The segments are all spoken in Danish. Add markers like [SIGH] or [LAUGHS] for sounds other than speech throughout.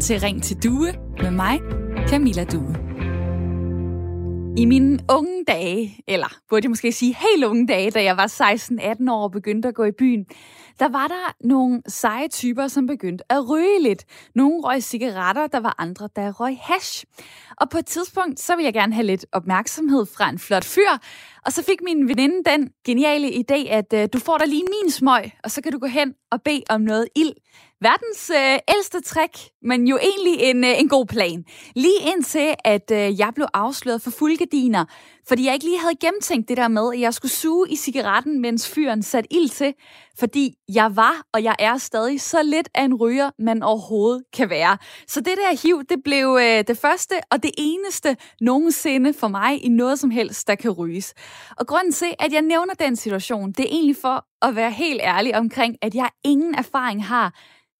til Ring til Due med mig, Camilla Due. I mine unge dage, eller burde jeg måske sige helt unge dage, da jeg var 16-18 år og begyndte at gå i byen, der var der nogle seje typer, som begyndte at ryge lidt. Nogle røg cigaretter, der var andre, der røg hash. Og på et tidspunkt, så ville jeg gerne have lidt opmærksomhed fra en flot fyr, og så fik min veninde den geniale idé, at øh, du får da lige min smøg, og så kan du gå hen og bede om noget ild. Verdens øh, ældste trick, men jo egentlig en, øh, en god plan. Lige indtil, at øh, jeg blev afsløret for fuldgardiner, fordi jeg ikke lige havde gennemtænkt det der med, at jeg skulle suge i cigaretten, mens fyren satte ild til, fordi jeg var, og jeg er stadig så lidt af en ryger, man overhovedet kan være. Så det der hiv, det blev øh, det første og det eneste nogensinde for mig i noget som helst, der kan ryges. Og grunden til, at jeg nævner den situation, det er egentlig for at være helt ærlig omkring, at jeg ingen erfaring har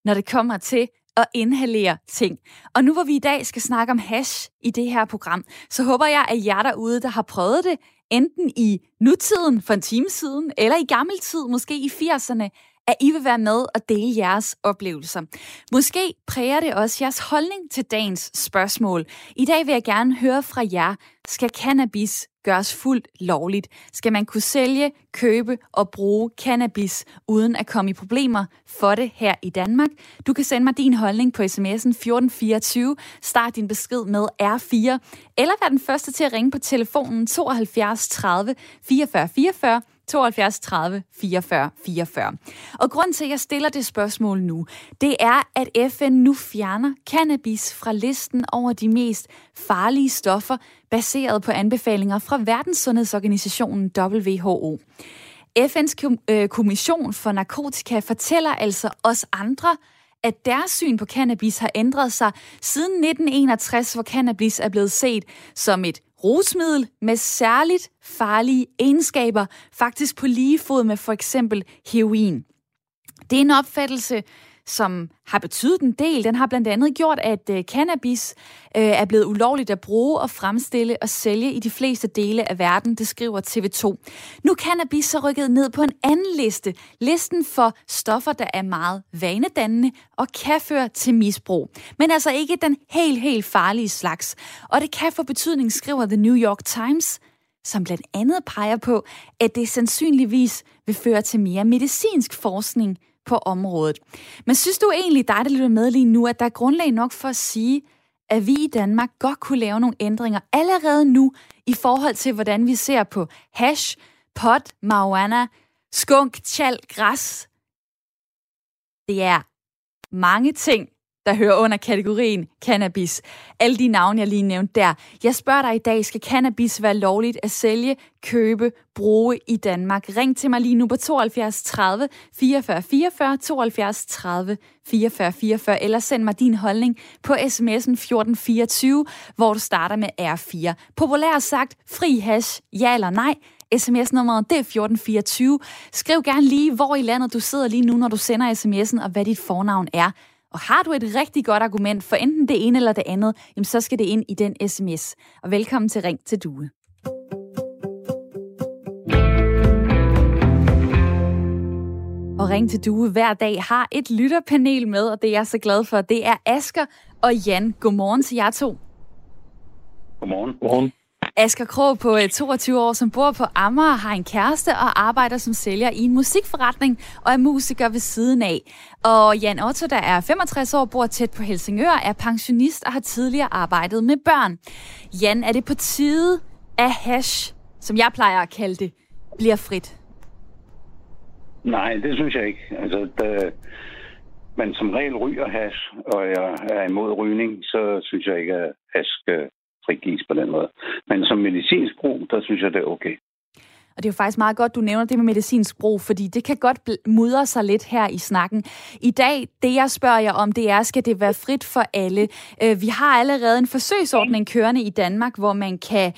når det kommer til at inhalere ting. Og nu hvor vi i dag skal snakke om hash i det her program, så håber jeg, at jer derude, der har prøvet det, enten i nutiden for en time siden, eller i gammel tid, måske i 80'erne, at I vil være med og dele jeres oplevelser. Måske præger det også jeres holdning til dagens spørgsmål. I dag vil jeg gerne høre fra jer. Skal cannabis gøres fuldt lovligt? Skal man kunne sælge, købe og bruge cannabis uden at komme i problemer for det her i Danmark? Du kan sende mig din holdning på sms'en 1424. Start din besked med R4. Eller vær den første til at ringe på telefonen 72 30 44 44 72 30 44 44. Og grund til, at jeg stiller det spørgsmål nu, det er, at FN nu fjerner cannabis fra listen over de mest farlige stoffer, baseret på anbefalinger fra Verdenssundhedsorganisationen WHO. FN's øh, kommission for narkotika fortæller altså os andre, at deres syn på cannabis har ændret sig siden 1961, hvor cannabis er blevet set som et rusmiddel med særligt farlige egenskaber, faktisk på lige fod med for eksempel heroin. Det er en opfattelse, som har betydet en del. Den har blandt andet gjort, at øh, cannabis øh, er blevet ulovligt at bruge og fremstille og sælge i de fleste dele af verden, det skriver TV2. Nu er cannabis så rykket ned på en anden liste. Listen for stoffer, der er meget vanedannende og kan føre til misbrug. Men altså ikke den helt, helt farlige slags. Og det kan få betydning, skriver The New York Times, som blandt andet peger på, at det sandsynligvis vil føre til mere medicinsk forskning på området. Men synes du egentlig, dig der lytter med lige nu, at der er grundlag nok for at sige, at vi i Danmark godt kunne lave nogle ændringer allerede nu i forhold til, hvordan vi ser på hash, pot, marijuana, skunk, tjal, græs. Det er mange ting, der hører under kategorien cannabis. Alle de navne, jeg lige nævnte der. Jeg spørger dig i dag, skal cannabis være lovligt at sælge, købe, bruge i Danmark? Ring til mig lige nu på 72 30 44 44, 72 30 44 44, eller send mig din holdning på sms'en 1424, hvor du starter med R4. Populært sagt, fri hash, ja eller nej? SMS-nummeret det er 1424. Skriv gerne lige, hvor i landet du sidder lige nu, når du sender sms'en, og hvad dit fornavn er. Og har du et rigtig godt argument for enten det ene eller det andet, jamen så skal det ind i den sms. Og velkommen til Ring til Due. Og Ring til Due hver dag har et lytterpanel med, og det er jeg så glad for. Det er Asker og Jan. Godmorgen til jer to. Godmorgen. Godmorgen. Asger Krog på øh, 22 år, som bor på Amager, har en kæreste og arbejder som sælger i en musikforretning og er musiker ved siden af. Og Jan Otto, der er 65 år, bor tæt på Helsingør, er pensionist og har tidligere arbejdet med børn. Jan, er det på tide, at hash, som jeg plejer at kalde det, bliver frit? Nej, det synes jeg ikke. Altså, det, man som regel ryger hash, og jeg er imod rygning, så synes jeg ikke, at hash skal frigives på den måde. Men som medicinsk brug, der synes jeg, det er okay. Og det er jo faktisk meget godt, du nævner det med medicinsk brug, fordi det kan godt mudre sig lidt her i snakken. I dag, det jeg spørger jer om, det er, skal det være frit for alle? Øh, vi har allerede en forsøgsordning kørende i Danmark, hvor man kan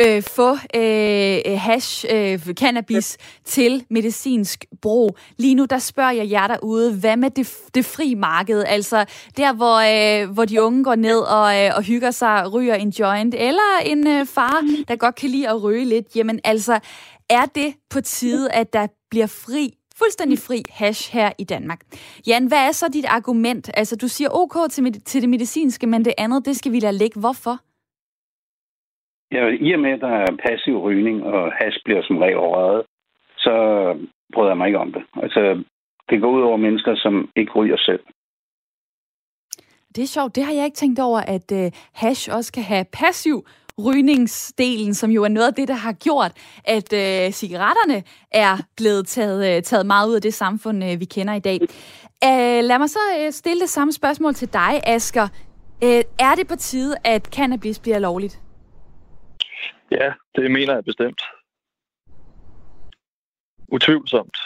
øh, få øh, hash, øh, cannabis til medicinsk brug. Lige nu, der spørger jeg jer derude, hvad med det, det fri marked? Altså der, hvor, øh, hvor de unge går ned og, øh, og hygger sig, ryger en joint, eller en øh, far, der godt kan lide at ryge lidt. Jamen altså, er det på tide, at der bliver fri fuldstændig fri hash her i Danmark. Jan, hvad er så dit argument? Altså, du siger ok til, til det medicinske, men det andet, det skal vi lade ligge. Hvorfor? Ja, i og med, at der er passiv rygning, og hash bliver som regel røget, så bryder jeg mig ikke om det. Altså, det går ud over mennesker, som ikke ryger selv. Det er sjovt. Det har jeg ikke tænkt over, at øh, hash også kan have passiv rygningsdelen, som jo er noget af det, der har gjort, at øh, cigaretterne er blevet taget, øh, taget meget ud af det samfund, øh, vi kender i dag. Uh, lad mig så øh, stille det samme spørgsmål til dig, Asger. Uh, er det på tide, at cannabis bliver lovligt? Ja, det mener jeg bestemt. Utvivlsomt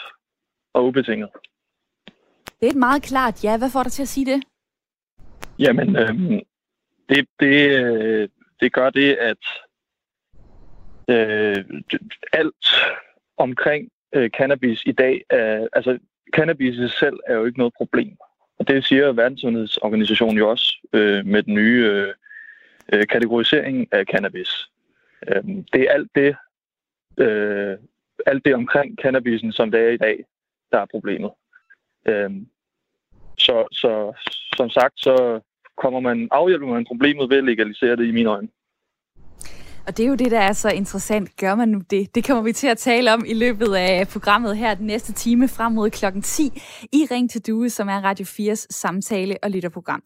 og ubetinget. Det er et meget klart ja. Hvad får dig til at sige det? Jamen, øh, det, det, det gør det, at øh, alt omkring øh, cannabis i dag, er, altså cannabis i sig selv er jo ikke noget problem. Og det siger Verdenssundhedsorganisationen jo også øh, med den nye øh, øh kategorisering af cannabis. Øh, det er alt det, øh, alt det omkring cannabisen, som det er i dag, der er problemet. Øh, så, så som sagt, så kommer man, afhjælper man problemet ved at legalisere det i mine øjne. Og det er jo det, der er så interessant. Gør man nu det? Det kommer vi til at tale om i løbet af programmet her den næste time frem mod klokken 10 i Ring til Due, som er Radio 4's samtale- og lytterprogram.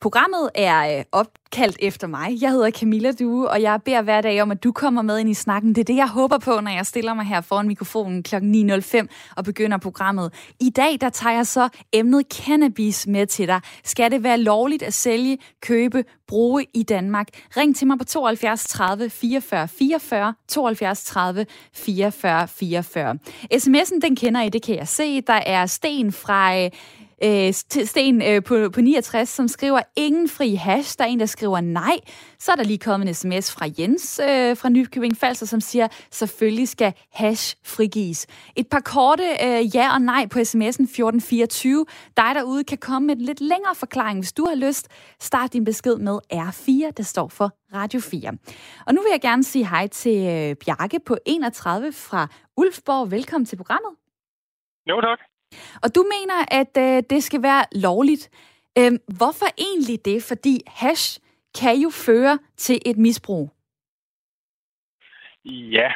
Programmet er øh, opkaldt efter mig. Jeg hedder Camilla Due, og jeg beder hver dag om, at du kommer med ind i snakken. Det er det, jeg håber på, når jeg stiller mig her foran mikrofonen kl. 9.05 og begynder programmet. I dag, der tager jeg så emnet cannabis med til dig. Skal det være lovligt at sælge, købe, bruge i Danmark? Ring til mig på 72 30 44 44, 72 30 44 44. SMS'en, den kender I, det kan jeg se. Der er Sten fra øh, øh, Sten øh, på, på 69, som skriver ingen fri hash. Der er en, der skriver nej. Så er der lige kommet en sms fra Jens øh, fra Nykøbing Falser, som siger, selvfølgelig skal hash frigives. Et par korte øh, ja og nej på sms'en 1424. Dig derude kan komme med en lidt længere forklaring, hvis du har lyst. Start din besked med R4, der står for Radio 4. Og nu vil jeg gerne sige hej til øh, Bjarke på 31 fra Ulfborg. Velkommen til programmet. Jo, tak. Og du mener, at øh, det skal være lovligt. Øh, hvorfor egentlig det? Fordi hash kan jo føre til et misbrug. Ja,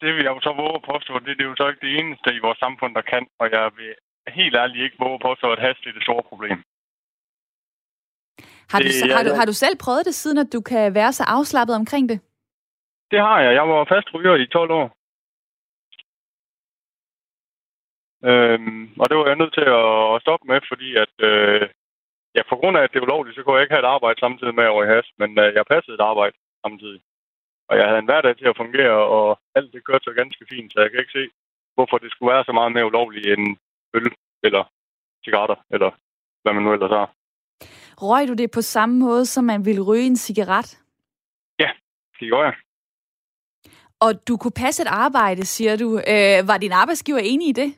det vil jeg jo så våge at påstå. Det, det er jo så ikke det eneste i vores samfund, der kan. Og jeg vil helt ærligt ikke våge at påstå, at hash er det store problem. Har du, det, har, du, har du selv prøvet det, siden at du kan være så afslappet omkring det? Det har jeg. Jeg var fast ryger i 12 år. Øhm, og det var jeg nødt til at stoppe med, fordi at, øh, ja, på grund af, at det er ulovligt, så kunne jeg ikke have et arbejde samtidig med over i has, men øh, jeg passede et arbejde samtidig. Og jeg havde en hverdag til at fungere, og alt det kørte så ganske fint, så jeg kan ikke se, hvorfor det skulle være så meget mere ulovligt end øl eller cigaretter, eller hvad man nu ellers har. Røg du det på samme måde, som man ville ryge en cigaret? Ja, det gjorde jeg. Og du kunne passe et arbejde, siger du. Øh, var din arbejdsgiver enig i det?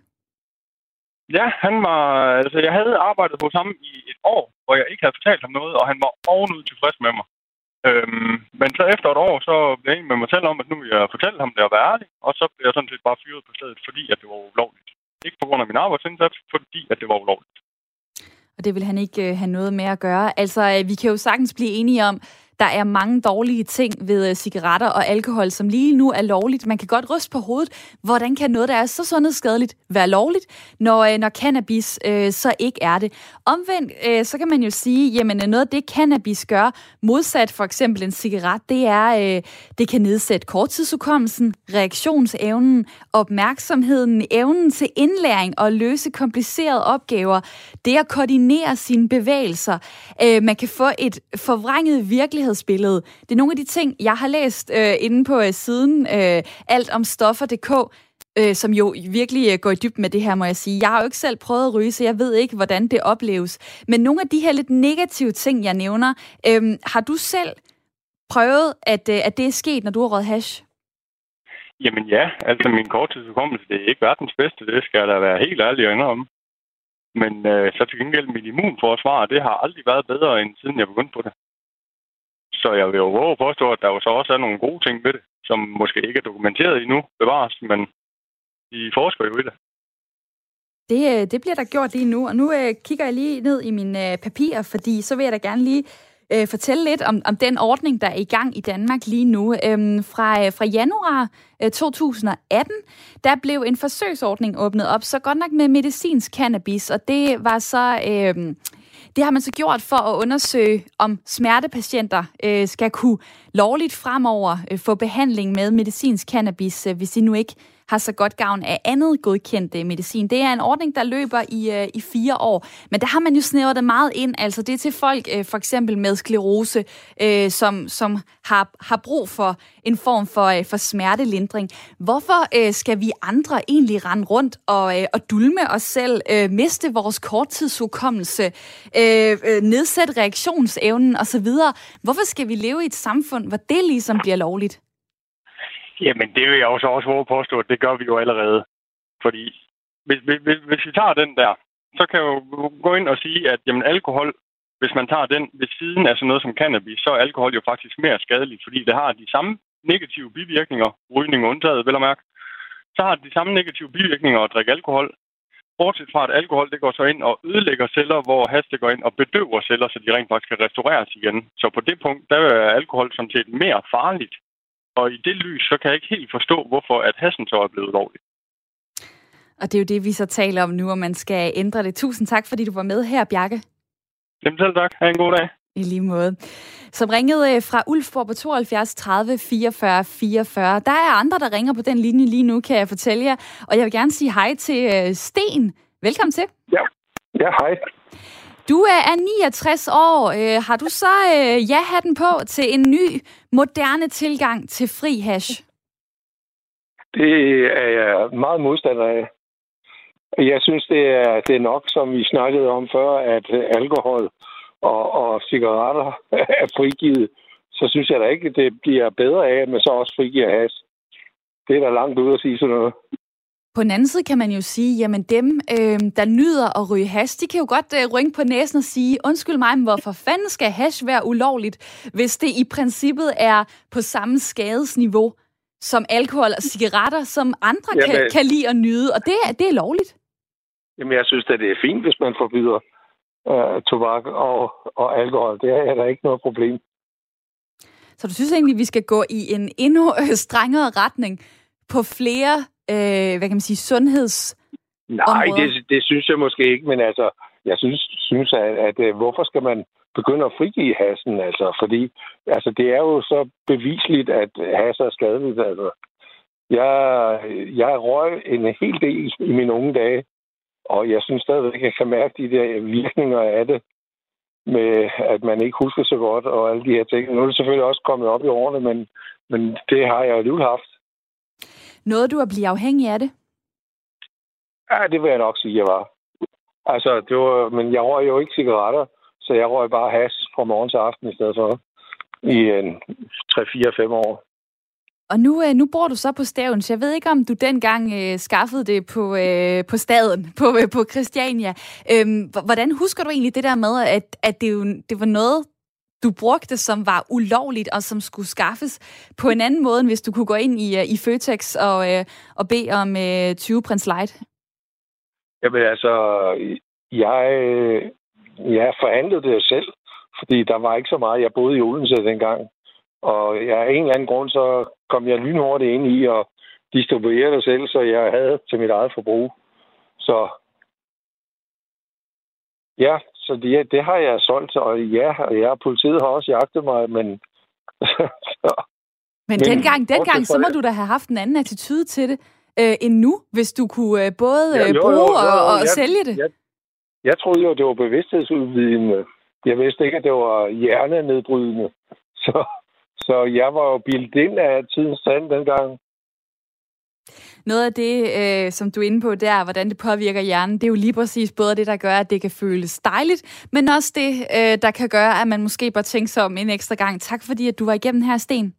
Ja, han var... Altså, jeg havde arbejdet hos ham i et år, hvor jeg ikke havde fortalt ham noget, og han var ovenud tilfreds med mig. Øhm, men så efter et år, så blev jeg med mig selv om, at nu vil jeg fortælle ham det at være ærlig, og så blev jeg sådan set bare fyret på stedet, fordi at det var ulovligt. Ikke på grund af min arbejdsindsats, fordi at det var ulovligt. Og det vil han ikke øh, have noget med at gøre. Altså, øh, vi kan jo sagtens blive enige om, der er mange dårlige ting ved øh, cigaretter og alkohol, som lige nu er lovligt. Man kan godt ryste på hovedet. Hvordan kan noget, der er så sundhedsskadeligt, være lovligt, når, øh, når cannabis øh, så ikke er det? Omvendt, øh, så kan man jo sige, jamen øh, noget af det, cannabis gør, modsat for eksempel en cigaret, det er, øh, det kan nedsætte korttidsudkommelsen, reaktionsevnen, opmærksomheden, evnen til indlæring og løse komplicerede opgaver, det at koordinere sine bevægelser. Øh, man kan få et forvrænget virkelighed virkelighedsbillede. Det er nogle af de ting, jeg har læst øh, inde på øh, siden øh, altomstoffer.dk, øh, som jo virkelig øh, går i dyb med det her, må jeg sige. Jeg har jo ikke selv prøvet at ryge, så jeg ved ikke, hvordan det opleves. Men nogle af de her lidt negative ting, jeg nævner, øh, har du selv prøvet, at, øh, at det er sket, når du har røget hash? Jamen ja, altså min korttidsudkommelse, det er ikke verdens bedste, det skal jeg da være helt ærlig og om. Men øh, så til gengæld, mit immunforsvar, det har aldrig været bedre, end siden jeg begyndte på det. Så jeg vil jo våge at påstå, at der jo så også er nogle gode ting ved det, som måske ikke er dokumenteret endnu, bevares, men de forsker jo i det. Det, øh, det bliver der gjort lige nu, og nu øh, kigger jeg lige ned i mine øh, papirer, fordi så vil jeg da gerne lige øh, fortælle lidt om, om den ordning, der er i gang i Danmark lige nu. Øhm, fra, øh, fra januar øh, 2018, der blev en forsøgsordning åbnet op, så godt nok med medicinsk cannabis, og det var så... Øh, det har man så gjort for at undersøge, om smertepatienter øh, skal kunne lovligt fremover øh, få behandling med medicinsk cannabis, øh, hvis de nu ikke har så godt gavn af andet godkendt medicin. Det er en ordning, der løber i, øh, i fire år, men der har man jo snævret det meget ind. Altså det er til folk øh, for eksempel med sklerose, øh, som, som har, har brug for en form for, øh, for smertelindring. Hvorfor øh, skal vi andre egentlig rende rundt og, øh, og dulme os selv, øh, miste vores korttidshukommelse, øh, øh, nedsætte reaktionsevnen osv.? Hvorfor skal vi leve i et samfund, hvor det ligesom bliver lovligt? Jamen, det vil jeg også, også våge påstå, at det gør vi jo allerede. Fordi hvis, hvis, hvis vi tager den der, så kan jeg jo gå ind og sige, at jamen, alkohol, hvis man tager den ved siden af sådan noget som cannabis, så er alkohol jo faktisk mere skadeligt, fordi det har de samme negative bivirkninger, rygning undtaget, vel at mærke, så har det de samme negative bivirkninger at drikke alkohol. Bortset fra, at alkohol det går så ind og ødelægger celler, hvor has det går ind og bedøver celler, så de rent faktisk kan restaureres igen. Så på det punkt, der er alkohol som set mere farligt og i det lys, så kan jeg ikke helt forstå, hvorfor at hassen så er blevet lovlig. Og det er jo det, vi så taler om nu, og man skal ændre det. Tusind tak, fordi du var med her, Bjarke. Jamen selv tak. Ha' en god dag. I lige måde. Som ringede øh, fra Ulfborg på 72 30 44 44. Der er andre, der ringer på den linje lige nu, kan jeg fortælle jer. Og jeg vil gerne sige hej til øh, Sten. Velkommen til. Ja, ja hej. Du er 69 år. Øh, har du så øh, ja-hatten på til en ny, moderne tilgang til fri hash? Det er jeg meget modstander af. Jeg synes, det er, det er nok, som vi snakkede om før, at alkohol og, og cigaretter [LAUGHS] er frigivet. Så synes jeg da ikke, det bliver bedre af, at man så også frigiver hash. Det er da langt ud at sige sådan noget. På den anden side kan man jo sige, jamen dem, øh, der nyder at ryge hash, de kan jo godt øh, rynke på næsen og sige, undskyld mig, men hvorfor fanden skal hash være ulovligt, hvis det i princippet er på samme skadesniveau som alkohol og cigaretter, som andre jamen, kan, kan lide at nyde, og det, det er lovligt. Jamen, jeg synes at det er fint, hvis man forbyder øh, tobak og, og alkohol. Det er der ikke noget problem. Så du synes egentlig, vi skal gå i en endnu strengere retning på flere øh, hvad kan man sige, sundheds Nej, det, det synes jeg måske ikke, men altså, jeg synes, synes at, at, at hvorfor skal man begynde at frigive hassen, altså, fordi altså, det er jo så bevisligt, at has er skadeligt, altså. Jeg, jeg røg en hel del i mine unge dage, og jeg synes stadigvæk, jeg kan mærke de der virkninger af det, med at man ikke husker så godt, og alle de her ting. Nu er det selvfølgelig også kommet op i årene, men, men det har jeg alligevel haft. Nåede du at blive afhængig af det? Ja, det vil jeg nok sige, jeg var. Altså, det var, men jeg røg jo ikke cigaretter, så jeg røg bare has fra morgen til aften i stedet for i en 3-4-5 år. Og nu, øh, nu bor du så på Stavens. Jeg ved ikke, om du dengang øh, skaffede det på, øh, på staden, [LAUGHS] på, øh, på Christiania. Øhm, hvordan husker du egentlig det der med, at, at det, jo, det var noget, du brugte, som var ulovligt og som skulle skaffes på en anden måde, end hvis du kunne gå ind i, øh, i Føtex og, øh, og bede om øh, 20 Prins Light? Jamen altså, jeg, øh, jeg forhandlede det selv, fordi der var ikke så meget. Jeg boede i Odense dengang, og jeg, af en eller anden grund, så kom jeg lynhurtigt ind i og distribuere det selv, så jeg havde til mit eget forbrug. Så ja, så det, det har jeg solgt, og ja, og ja, politiet har også jagtet mig, men... [LAUGHS] så, men, men dengang, dengang så må du da have haft en anden attitude til det øh, end nu, hvis du kunne øh, både ja, jo, bruge jo, jo, jo, og, og jeg, sælge det. Jeg, jeg troede jo, det var bevidsthedsudvidende. Jeg vidste ikke, at det var hjernenedbrydende. Så, så jeg var jo bildt ind af tidens sand dengang. Noget af det, øh, som du er inde på der, hvordan det påvirker hjernen, det er jo lige præcis både det, der gør, at det kan føles dejligt, men også det, øh, der kan gøre, at man måske bør tænke sig om en ekstra gang. Tak fordi, at du var igennem her, Sten.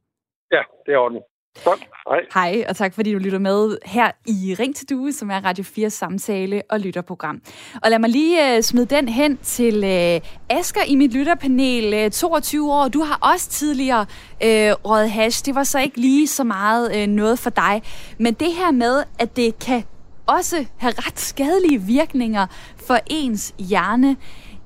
Ja, det er ordentligt. Godt. Hej. Hej, og tak fordi du lytter med her i Ring til Due, som er Radio 4 samtale- og lytterprogram. Og lad mig lige uh, smide den hen til øh, uh, Asker i mit lytterpanel, øh, uh, 22 år. Du har også tidligere uh, røget hash. Det var så ikke lige så meget uh, noget for dig. Men det her med, at det kan også have ret skadelige virkninger for ens hjerne.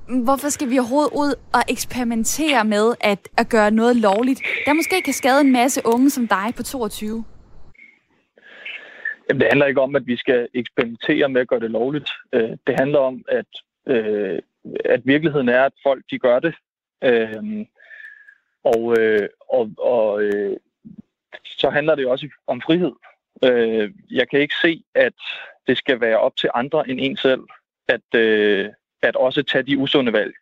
Hvorfor skal vi overhovedet ud og eksperimentere med at, at gøre noget lovligt, der måske kan skade en masse unge som dig på 22? Jamen, det handler ikke om, at vi skal eksperimentere med at gøre det lovligt. Øh, det handler om, at, øh, at virkeligheden er, at folk de gør det. Øhm, øh, og og, og så handler det også om frihed. Øh, jeg kan ikke se, at det skal være op til andre end en selv, at, øh, at også tage de usunde valg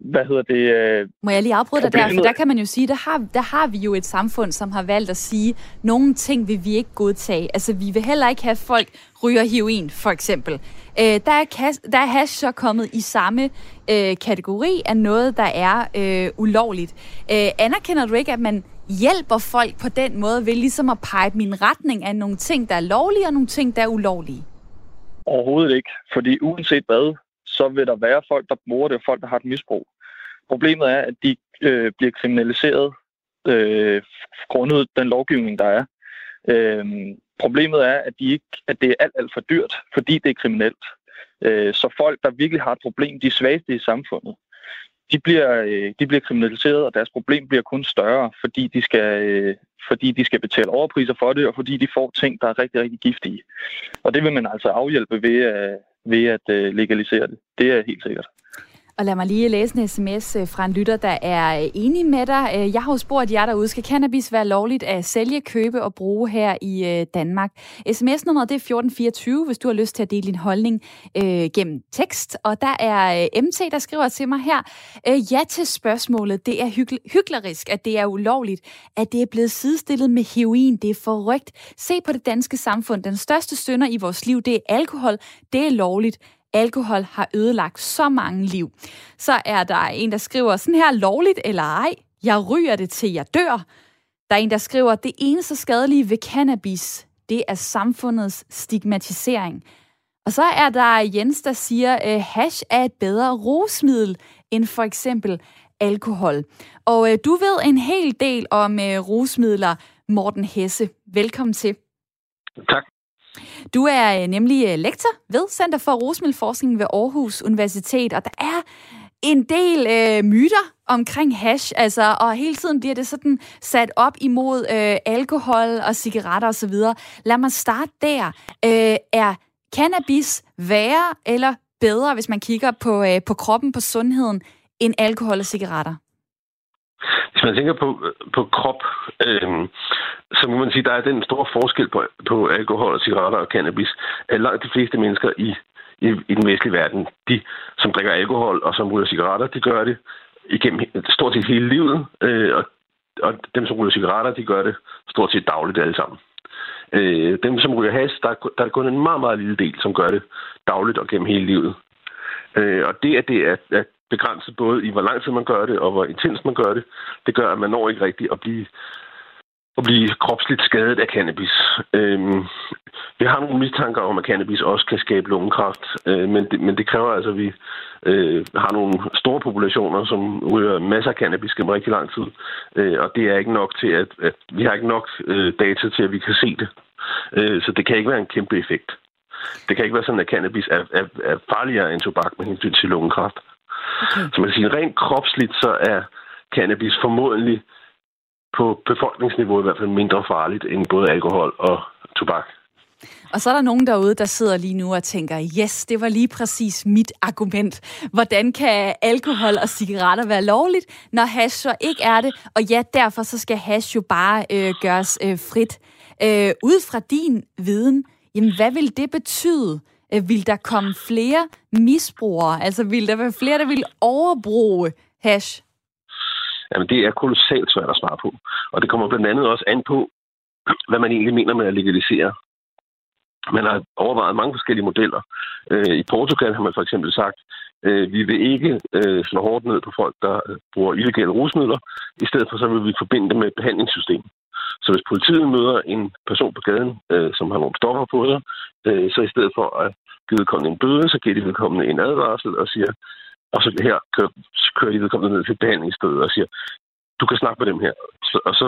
hvad hedder det? Øh, Må jeg lige afbryde dig der? For der kan man jo sige, der har, der har vi jo et samfund, som har valgt at sige, nogle ting vil vi ikke godtage. Altså, vi vil heller ikke have folk ryger heroin, for eksempel. Øh, der, er kas, der er hash så kommet i samme øh, kategori af noget, der er øh, ulovligt. Øh, anerkender du ikke, at man hjælper folk på den måde ved ligesom at pege min retning af nogle ting, der er lovlige, og nogle ting, der er ulovlige? Overhovedet ikke, fordi uanset hvad, så vil der være folk, der bruger det, og folk, der har et misbrug. Problemet er, at de øh, bliver kriminaliseret øh, grundet den lovgivning, der er. Øh, problemet er, at, de ikke, at det er alt, alt for dyrt, fordi det er kriminelt. Øh, så folk, der virkelig har et problem, de svageste i samfundet, de bliver, øh, de bliver kriminaliseret, og deres problem bliver kun større, fordi de skal, øh, fordi de skal betale overpriser for det, og fordi de får ting, der er rigtig, rigtig giftige. Og det vil man altså afhjælpe ved, øh, ved at øh, legalisere det. Det er helt sikkert. Og lad mig lige læse en sms øh, fra en lytter, der er øh, enig med dig. Øh, jeg har jo spurgt jer derude, skal cannabis være lovligt at sælge, købe og bruge her i Danmark? SMS-nummeret det er 1424, hvis du har lyst til at dele din holdning øh, gennem tekst. Og der er MT, der skriver til mig her, øh, ja til spørgsmålet. Det er hyklerisk, at det er ulovligt, at det er blevet sidestillet med heroin. Det er forrygt. Se på det danske samfund. Den største sønder i vores liv, det er alkohol. Det er lovligt alkohol har ødelagt så mange liv. Så er der en, der skriver sådan her, lovligt eller ej, jeg ryger det til jeg dør. Der er en, der skriver, det eneste skadelige ved cannabis, det er samfundets stigmatisering. Og så er der Jens, der siger, at hash er et bedre rosmiddel end for eksempel alkohol. Og øh, du ved en hel del om øh, rusmidler, Morten Hesse. Velkommen til. Tak. Du er øh, nemlig øh, lektor ved Center for Rosmiddelforskning ved Aarhus Universitet, og der er en del øh, myter omkring hash, altså, og hele tiden bliver det sådan sat op imod øh, alkohol og cigaretter osv. Lad mig starte der. Øh, er cannabis værre eller bedre, hvis man kigger på, øh, på kroppen, på sundheden, end alkohol og cigaretter? Hvis man tænker på, på krop, øh, så må man sige, der er den store forskel på, på alkohol, og cigaretter og cannabis. At langt de fleste mennesker i, i, i den vestlige verden, de som drikker alkohol og som ryger cigaretter, de gør det igennem stort set hele livet. Øh, og, og dem, som ryger cigaretter, de gør det stort set dagligt alle sammen. Øh, dem, som ryger has, der, der er kun en meget, meget lille del, som gør det dagligt og gennem hele livet. Øh, og det, at det er, at begrænset både i, hvor lang tid man gør det, og hvor intens man gør det, det gør, at man når ikke rigtigt at blive at blive kropsligt skadet af cannabis. Øhm, vi har nogle mistanker om, at cannabis også kan skabe lungekræft, øh, men, det, men det kræver altså, at vi øh, har nogle store populationer, som ryger masser af cannabis gennem rigtig lang tid, øh, og det er ikke nok til, at, at vi har ikke nok øh, data til, at vi kan se det. Øh, så det kan ikke være en kæmpe effekt. Det kan ikke være sådan, at cannabis er, er, er farligere end tobak med hensyn til lungekræft. Okay. Så man kan sige, rent kropsligt, så er cannabis formodentlig på befolkningsniveau i hvert fald mindre farligt end både alkohol og tobak. Og så er der nogen derude, der sidder lige nu og tænker, yes, det var lige præcis mit argument. Hvordan kan alkohol og cigaretter være lovligt, når hash så ikke er det? Og ja, derfor så skal hash jo bare øh, gøres øh, frit. Øh, ud fra din viden, jamen hvad vil det betyde? Øh, vil der komme flere misbrugere? Altså vil der være flere, der vil overbruge hash? Jamen, det er kolossalt svært at svare på. Og det kommer blandt andet også an på, hvad man egentlig mener med at legalisere. Man har overvejet mange forskellige modeller. Øh, I Portugal har man for eksempel sagt, øh, vi vil ikke øh, slå hårdt ned på folk, der øh, bruger illegale rusmidler. I stedet for så vil vi forbinde det med et behandlingssystem. Så hvis politiet møder en person på gaden, øh, som har nogle stoffer på sig, så i stedet for at givet vedkommende en bøde, så giver de vedkommende en advarsel og siger, og så her kører, kører de vedkommende ned til behandlingsstedet og siger, du kan snakke med dem her. Så, og så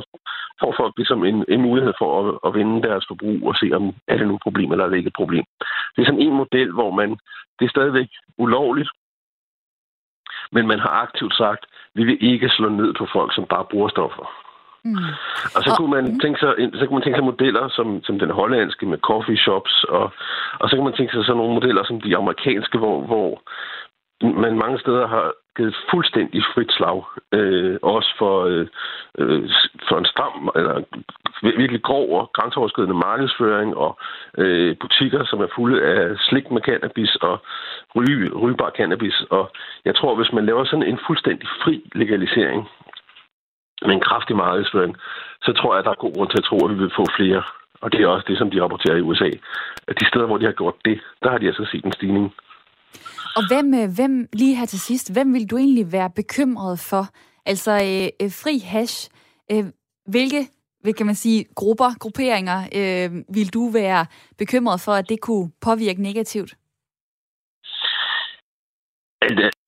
får folk ligesom en, en mulighed for at, at vinde deres forbrug og se, om er det nu et problem, eller er det ikke et problem. Det er sådan en model, hvor man, det er stadigvæk ulovligt, men man har aktivt sagt, vi vil ikke slå ned på folk, som bare bruger stoffer. Mm. Og så kunne man mm. tænke sig, så kunne man tænke sig modeller som, som den hollandske med coffee shops, og, og så kan man tænke sig sådan nogle modeller som de amerikanske, hvor, hvor man mange steder har givet fuldstændig frit slag. Øh, også for, øh, øh, for en stram, eller virkelig grov og grænseoverskridende markedsføring, og øh, butikker, som er fulde af slik med cannabis og ry, rygbar cannabis. Og jeg tror, hvis man laver sådan en fuldstændig fri legalisering med en kraftig markedsføring, så tror jeg, at der er god grund til at tro, at vi vil få flere. Og det er også det, som de rapporterer i USA. At de steder, hvor de har gjort det, der har de altså set en stigning. Og hvem, øh, hvem lige her til sidst, hvem vil du egentlig være bekymret for? Altså øh, øh, fri hash, øh, hvilke hvad kan man sige, grupper, grupperinger, øh, vil du være bekymret for, at det kunne påvirke negativt?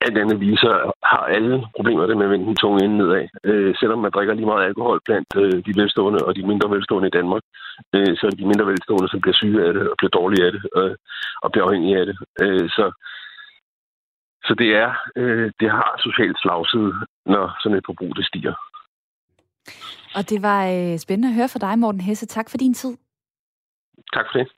Alt, alt andet viser, har alle problemer det med at vende den tunge ende nedad. Øh, selvom man drikker lige meget alkohol blandt øh, de velstående og de mindre velstående i Danmark, øh, så er det de mindre velstående, som bliver syge af det og bliver dårlige af det øh, og bliver afhængige af det. Øh, så så det er, øh, det har socialt slagside, når sådan et forbrug det stiger. Og det var øh, spændende at høre fra dig, Morten Hesse. Tak for din tid. Tak for det.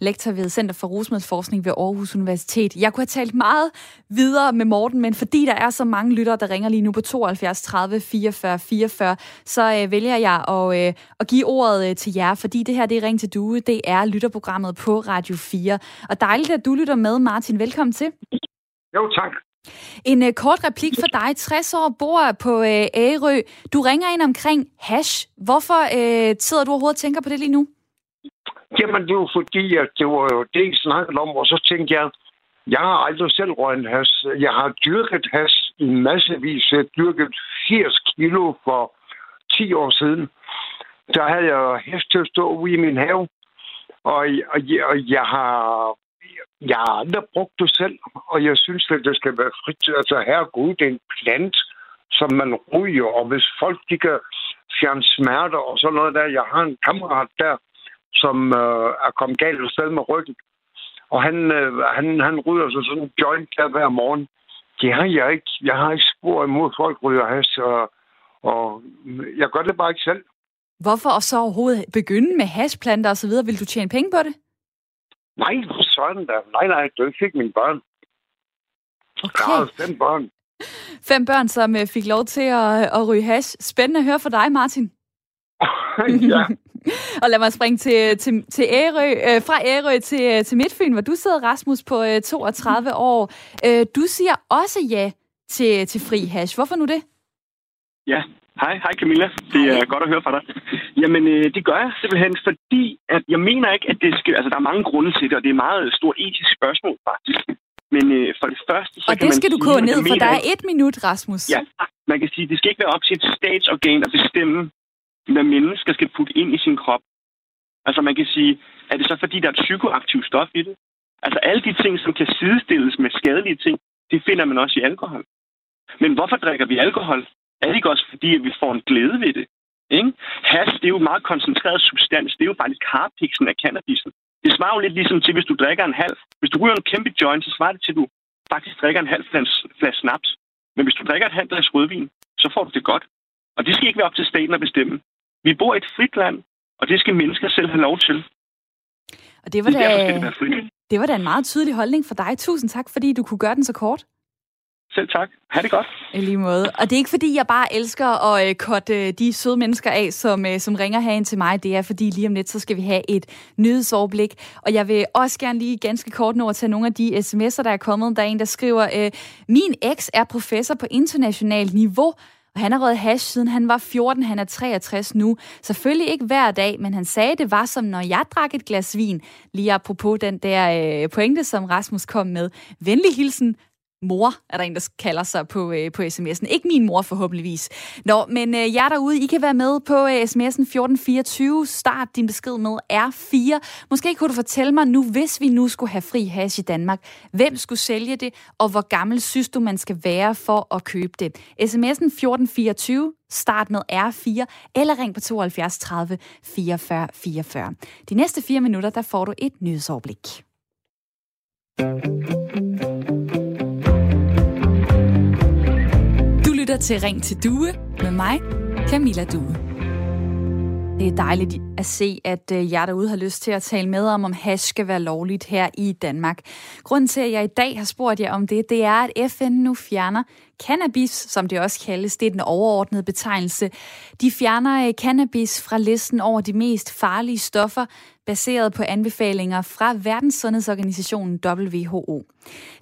Lektor ved Center for Rusmiddelsforskning ved Aarhus Universitet. Jeg kunne have talt meget videre med Morten, men fordi der er så mange lyttere, der ringer lige nu på 72 30 44 44, så øh, vælger jeg at, øh, at give ordet øh, til jer, fordi det her det er Ring til Due. Det er lytterprogrammet på Radio 4. Og dejligt, at du lytter med, Martin. Velkommen til. Jo, tak. En uh, kort replik for dig. 60 år bor på uh, Ærø. Du ringer ind omkring hash. Hvorfor uh, sidder du overhovedet og tænker på det lige nu? Jamen, det var fordi, at det var jo det, I snakkede om, og så tænkte jeg, jeg har aldrig selv røget has. Jeg har dyrket has i massevis. Jeg har dyrket 80 kilo for 10 år siden. Der havde jeg hest til at stå ude i min have. Og, og, og jeg har jeg har aldrig brugt det selv, og jeg synes, at det skal være frit. Altså, her Gud, det er en plant, som man ryger, og hvis folk de kan fjerne smerter og sådan noget der. Jeg har en kammerat der, som øh, er kommet galt af sted med ryggen, og han, øh, han, han ryger så sådan en joint der hver morgen. Det har jeg ikke. Jeg har ikke spor imod, folk ryger has, og, og jeg gør det bare ikke selv. Hvorfor så overhovedet begynde med hashplanter osv.? Vil du tjene penge på det? Nej, sådan der. Nej, nej, du fik mine børn. Okay. Jeg har fem børn. Fem børn, som øh, fik lov til at, at ryge hash. Spændende at høre fra dig, Martin. [LAUGHS] ja. [LAUGHS] [LAUGHS] og lad mig springe til, til, til Ærø, øh, fra Ærø til, øh, til Midtfyn, hvor du sidder, Rasmus, på øh, 32 år. Øh, du siger også ja til, til fri hash. Hvorfor nu det? Ja, hej. Hej Camilla. Det er hej. godt at høre fra dig. Jamen, øh, det gør jeg simpelthen, fordi at jeg mener ikke, at det skal... Altså, der er mange grunde til det, og det er et meget stort etisk spørgsmål, faktisk. Men øh, for det første... Så og kan det skal man du gå ned, for der er et minut, Rasmus. Ja, man kan sige, det skal ikke være op til et statsorgan at bestemme, hvad mennesker skal putte ind i sin krop. Altså man kan sige, er det så fordi, der er et psykoaktivt stof i det? Altså alle de ting, som kan sidestilles med skadelige ting, det finder man også i alkohol. Men hvorfor drikker vi alkohol? Er det ikke også fordi, at vi får en glæde ved det? Ikke? Has, det er jo meget koncentreret substans. Det er jo faktisk harpiksen af cannabisen. Det svarer jo lidt ligesom til, hvis du drikker en halv. Hvis du ryger en kæmpe joint, så svarer det til, at du faktisk drikker en halv flaske snaps. Men hvis du drikker et halvt glas rødvin, så får du det godt. Og det skal ikke være op til staten at bestemme. Vi bor i et frit land, og det skal mennesker selv have lov til. Og det var, det, da, det, det var da en meget tydelig holdning for dig. Tusind tak, fordi du kunne gøre den så kort. Selv tak. Ha' det godt. I lige måde. Og det er ikke, fordi jeg bare elsker at øh, korte øh, de søde mennesker af, som, øh, som ringer herind til mig. Det er, fordi lige om lidt, så skal vi have et nyhedsoverblik. Og jeg vil også gerne lige ganske kort nå at tage nogle af de sms'er, der er kommet. Der er en, der skriver, øh, min eks er professor på internationalt niveau, og han har røget hash siden han var 14, han er 63 nu. Selvfølgelig ikke hver dag, men han sagde, det var som når jeg drak et glas vin. Lige apropos den der øh, pointe, som Rasmus kom med. Venlig hilsen, mor, er der en, der kalder sig på, øh, på sms'en. Ikke min mor forhåbentligvis. Nå, men øh, jer derude, I kan være med på øh, sms'en 1424. Start din besked med R4. Måske kunne du fortælle mig nu, hvis vi nu skulle have fri hash i Danmark, hvem skulle sælge det, og hvor gammel synes du, man skal være for at købe det? sms'en 1424. Start med R4, eller ring på 72 30 44 44. De næste fire minutter, der får du et nyhedsoverblik. Lytter til Ring til Due med mig, Camilla Due. Det er dejligt at se, at jeg jer derude har lyst til at tale med om, om hash skal være lovligt her i Danmark. Grunden til, at jeg i dag har spurgt jer om det, det er, at FN nu fjerner cannabis, som det også kaldes. Det er den overordnede betegnelse. De fjerner øh, cannabis fra listen over de mest farlige stoffer, baseret på anbefalinger fra Verdenssundhedsorganisationen WHO.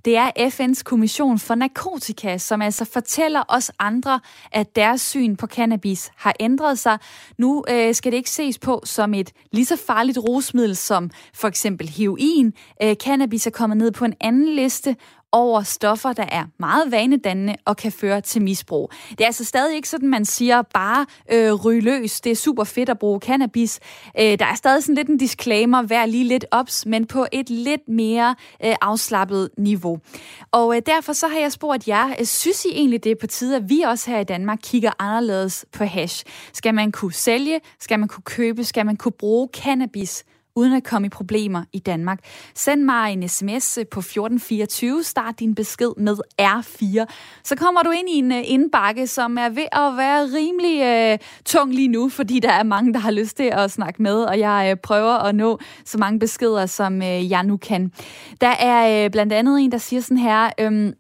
Det er FN's kommission for narkotika, som altså fortæller os andre, at deres syn på cannabis har ændret sig. Nu øh, skal det ikke ses på som et lige så farligt rusmiddel som for eksempel heroin. Øh, cannabis er kommet ned på en anden liste, over stoffer, der er meget vanedannende og kan føre til misbrug. Det er altså stadig ikke sådan, man siger bare øh, ryg løs, det er super fedt at bruge cannabis. Øh, der er stadig sådan lidt en disclaimer, vær lige lidt ops, men på et lidt mere øh, afslappet niveau. Og øh, derfor så har jeg spurgt jer, øh, synes I egentlig det er på tide, at vi også her i Danmark kigger anderledes på hash? Skal man kunne sælge? Skal man kunne købe? Skal man kunne bruge cannabis? Uden at komme i problemer i Danmark. Send mig en sms på 1424. Start din besked med R4. Så kommer du ind i en øh, indbakke, som er ved at være rimelig øh, tung lige nu, fordi der er mange, der har lyst til at snakke med, og jeg øh, prøver at nå så mange beskeder, som øh, jeg nu kan. Der er øh, blandt andet en, der siger sådan her... Øhm,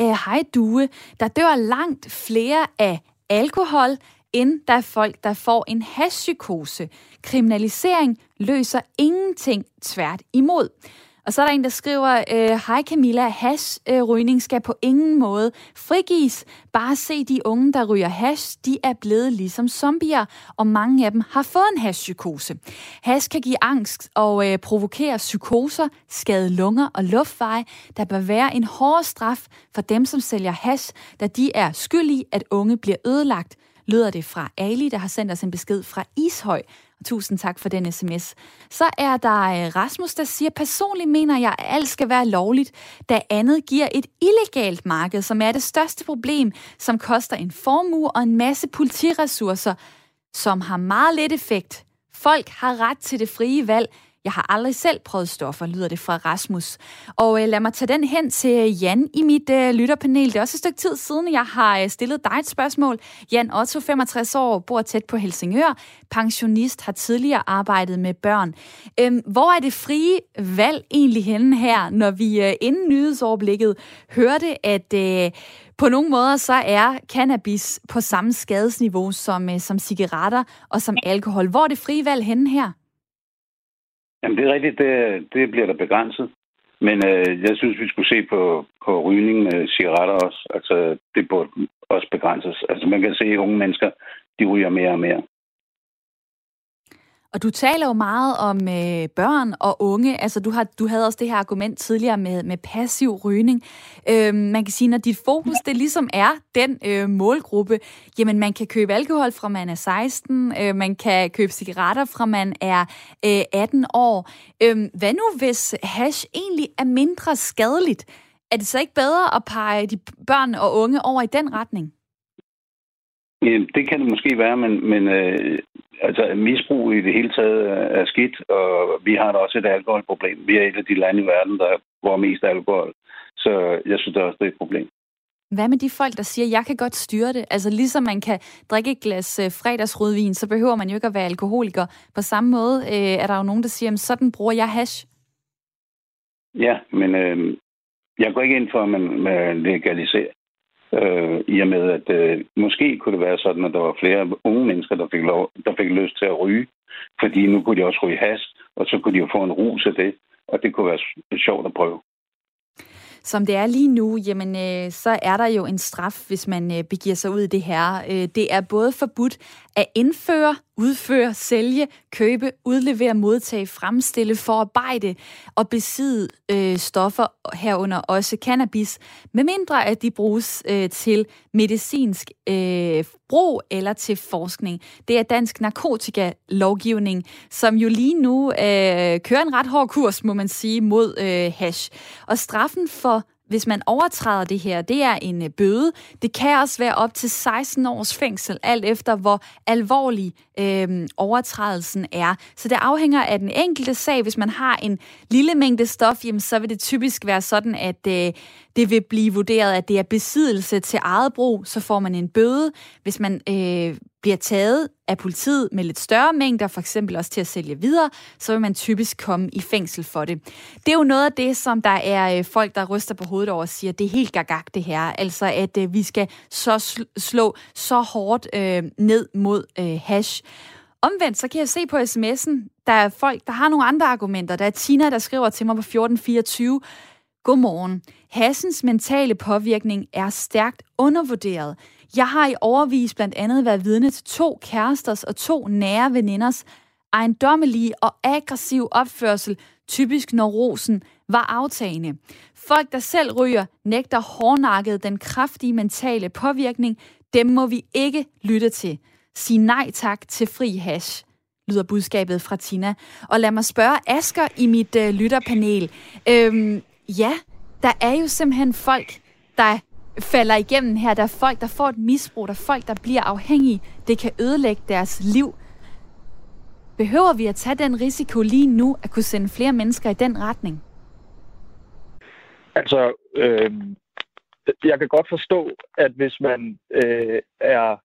øh, Hej Due, der dør langt flere af alkohol, end der er folk, der får en hashpsykose. Kriminalisering løser ingenting tvært imod. Og så er der en, der skriver, øh, Hej Camilla, hashrygning skal på ingen måde frigives. Bare se de unge, der ryger hash, de er blevet ligesom zombier, og mange af dem har fået en hashpsykose. Hash kan give angst og øh, provokere psykoser, skade lunger og luftveje. Der bør være en hård straf for dem, som sælger hash, da de er skyldige, at unge bliver ødelagt lyder det fra Ali, der har sendt os en besked fra Ishøj. Og tusind tak for den sms. Så er der øh, Rasmus, der siger, personligt mener jeg, at alt skal være lovligt, da andet giver et illegalt marked, som er det største problem, som koster en formue og en masse politiressourcer, som har meget lidt effekt. Folk har ret til det frie valg, jeg har aldrig selv prøvet stoffer, lyder det fra Rasmus. Og øh, lad mig tage den hen til Jan i mit øh, lytterpanel. Det er også et stykke tid siden, jeg har øh, stillet dig et spørgsmål. Jan Otto, 65 år, bor tæt på Helsingør. Pensionist, har tidligere arbejdet med børn. Øhm, hvor er det frie valg egentlig henne her, når vi øh, inden nyhedsoverblikket hørte, at øh, på nogle måder så er cannabis på samme skadesniveau som, øh, som cigaretter og som alkohol. Hvor er det frie valg henne her? Jamen, det er rigtigt. Det, det bliver der begrænset. Men øh, jeg synes, vi skulle se på, på rygning af cigaretter også. Altså, det burde også begrænses. Altså, man kan se, at unge mennesker, de ryger mere og mere. Og du taler jo meget om øh, børn og unge. Altså, du, har, du havde også det her argument tidligere med, med passiv rygning. Øh, man kan sige, når dit fokus det ligesom er den øh, målgruppe, jamen man kan købe alkohol fra man er 16, øh, man kan købe cigaretter fra man er øh, 18 år. Øh, hvad nu hvis hash egentlig er mindre skadeligt? Er det så ikke bedre at pege de børn og unge over i den retning? Ja, det kan det måske være, men, men øh, altså, misbrug i det hele taget er skidt, og vi har da også et alkoholproblem. Vi er et af de lande i verden, der hvor mest alkohol. Så jeg synes det også, det er et problem. Hvad med de folk, der siger, jeg kan godt styre det? Altså ligesom man kan drikke et glas øh, fredagsrødvin, så behøver man jo ikke at være alkoholiker. På samme måde øh, er der jo nogen, der siger, sådan bruger jeg hash. Ja, men øh, jeg går ikke ind for, at man, man legaliserer øh, i og med, at øh, måske kunne det være sådan, at der var flere unge mennesker, der fik, lov, der fik lyst til at ryge, fordi nu kunne de også ryge has, og så kunne de jo få en rus af det, og det kunne være sjovt at prøve. Som det er lige nu, jamen, øh, så er der jo en straf, hvis man øh, begiver sig ud i det her. Øh, det er både forbudt at indføre, udføre, sælge, købe, udlevere, modtage, fremstille, forarbejde og besidde øh, stoffer herunder også cannabis, medmindre at de bruges øh, til medicinsk øh, brug eller til forskning. Det er dansk narkotikalovgivning, som jo lige nu øh, kører en ret hård kurs, må man sige, mod øh, hash. Og straffen for hvis man overtræder det her, det er en øh, bøde. Det kan også være op til 16 års fængsel, alt efter hvor alvorlig øh, overtrædelsen er. Så det afhænger af den enkelte sag. Hvis man har en lille mængde stof, jamen, så vil det typisk være sådan, at øh, det vil blive vurderet, at det er besiddelse til eget brug, så får man en bøde. Hvis man øh, bliver taget af politiet med lidt større mængder, for eksempel også til at sælge videre, så vil man typisk komme i fængsel for det. Det er jo noget af det, som der er øh, folk, der ryster på hovedet over og siger, det er helt gagag det her. Altså, at øh, vi skal så slå så hårdt øh, ned mod øh, hash. Omvendt, så kan jeg se på sms'en, der er folk, der har nogle andre argumenter. Der er Tina, der skriver til mig på 1424, Godmorgen. Hassens mentale påvirkning er stærkt undervurderet. Jeg har i overvis blandt andet været vidne til to kæresters og to nære veninders ejendommelige og aggressiv opførsel, typisk når rosen var aftagende. Folk, der selv ryger, nægter hårdnakket den kraftige mentale påvirkning. Dem må vi ikke lytte til. Sig nej tak til fri hash lyder budskabet fra Tina. Og lad mig spørge Asker i mit øh, lytterpanel. Øhm, ja, der er jo simpelthen folk, der falder igennem her. Der er folk, der får et misbrug. Der er folk, der bliver afhængige. Det kan ødelægge deres liv. Behøver vi at tage den risiko lige nu, at kunne sende flere mennesker i den retning? Altså, øh, jeg kan godt forstå, at hvis man øh, er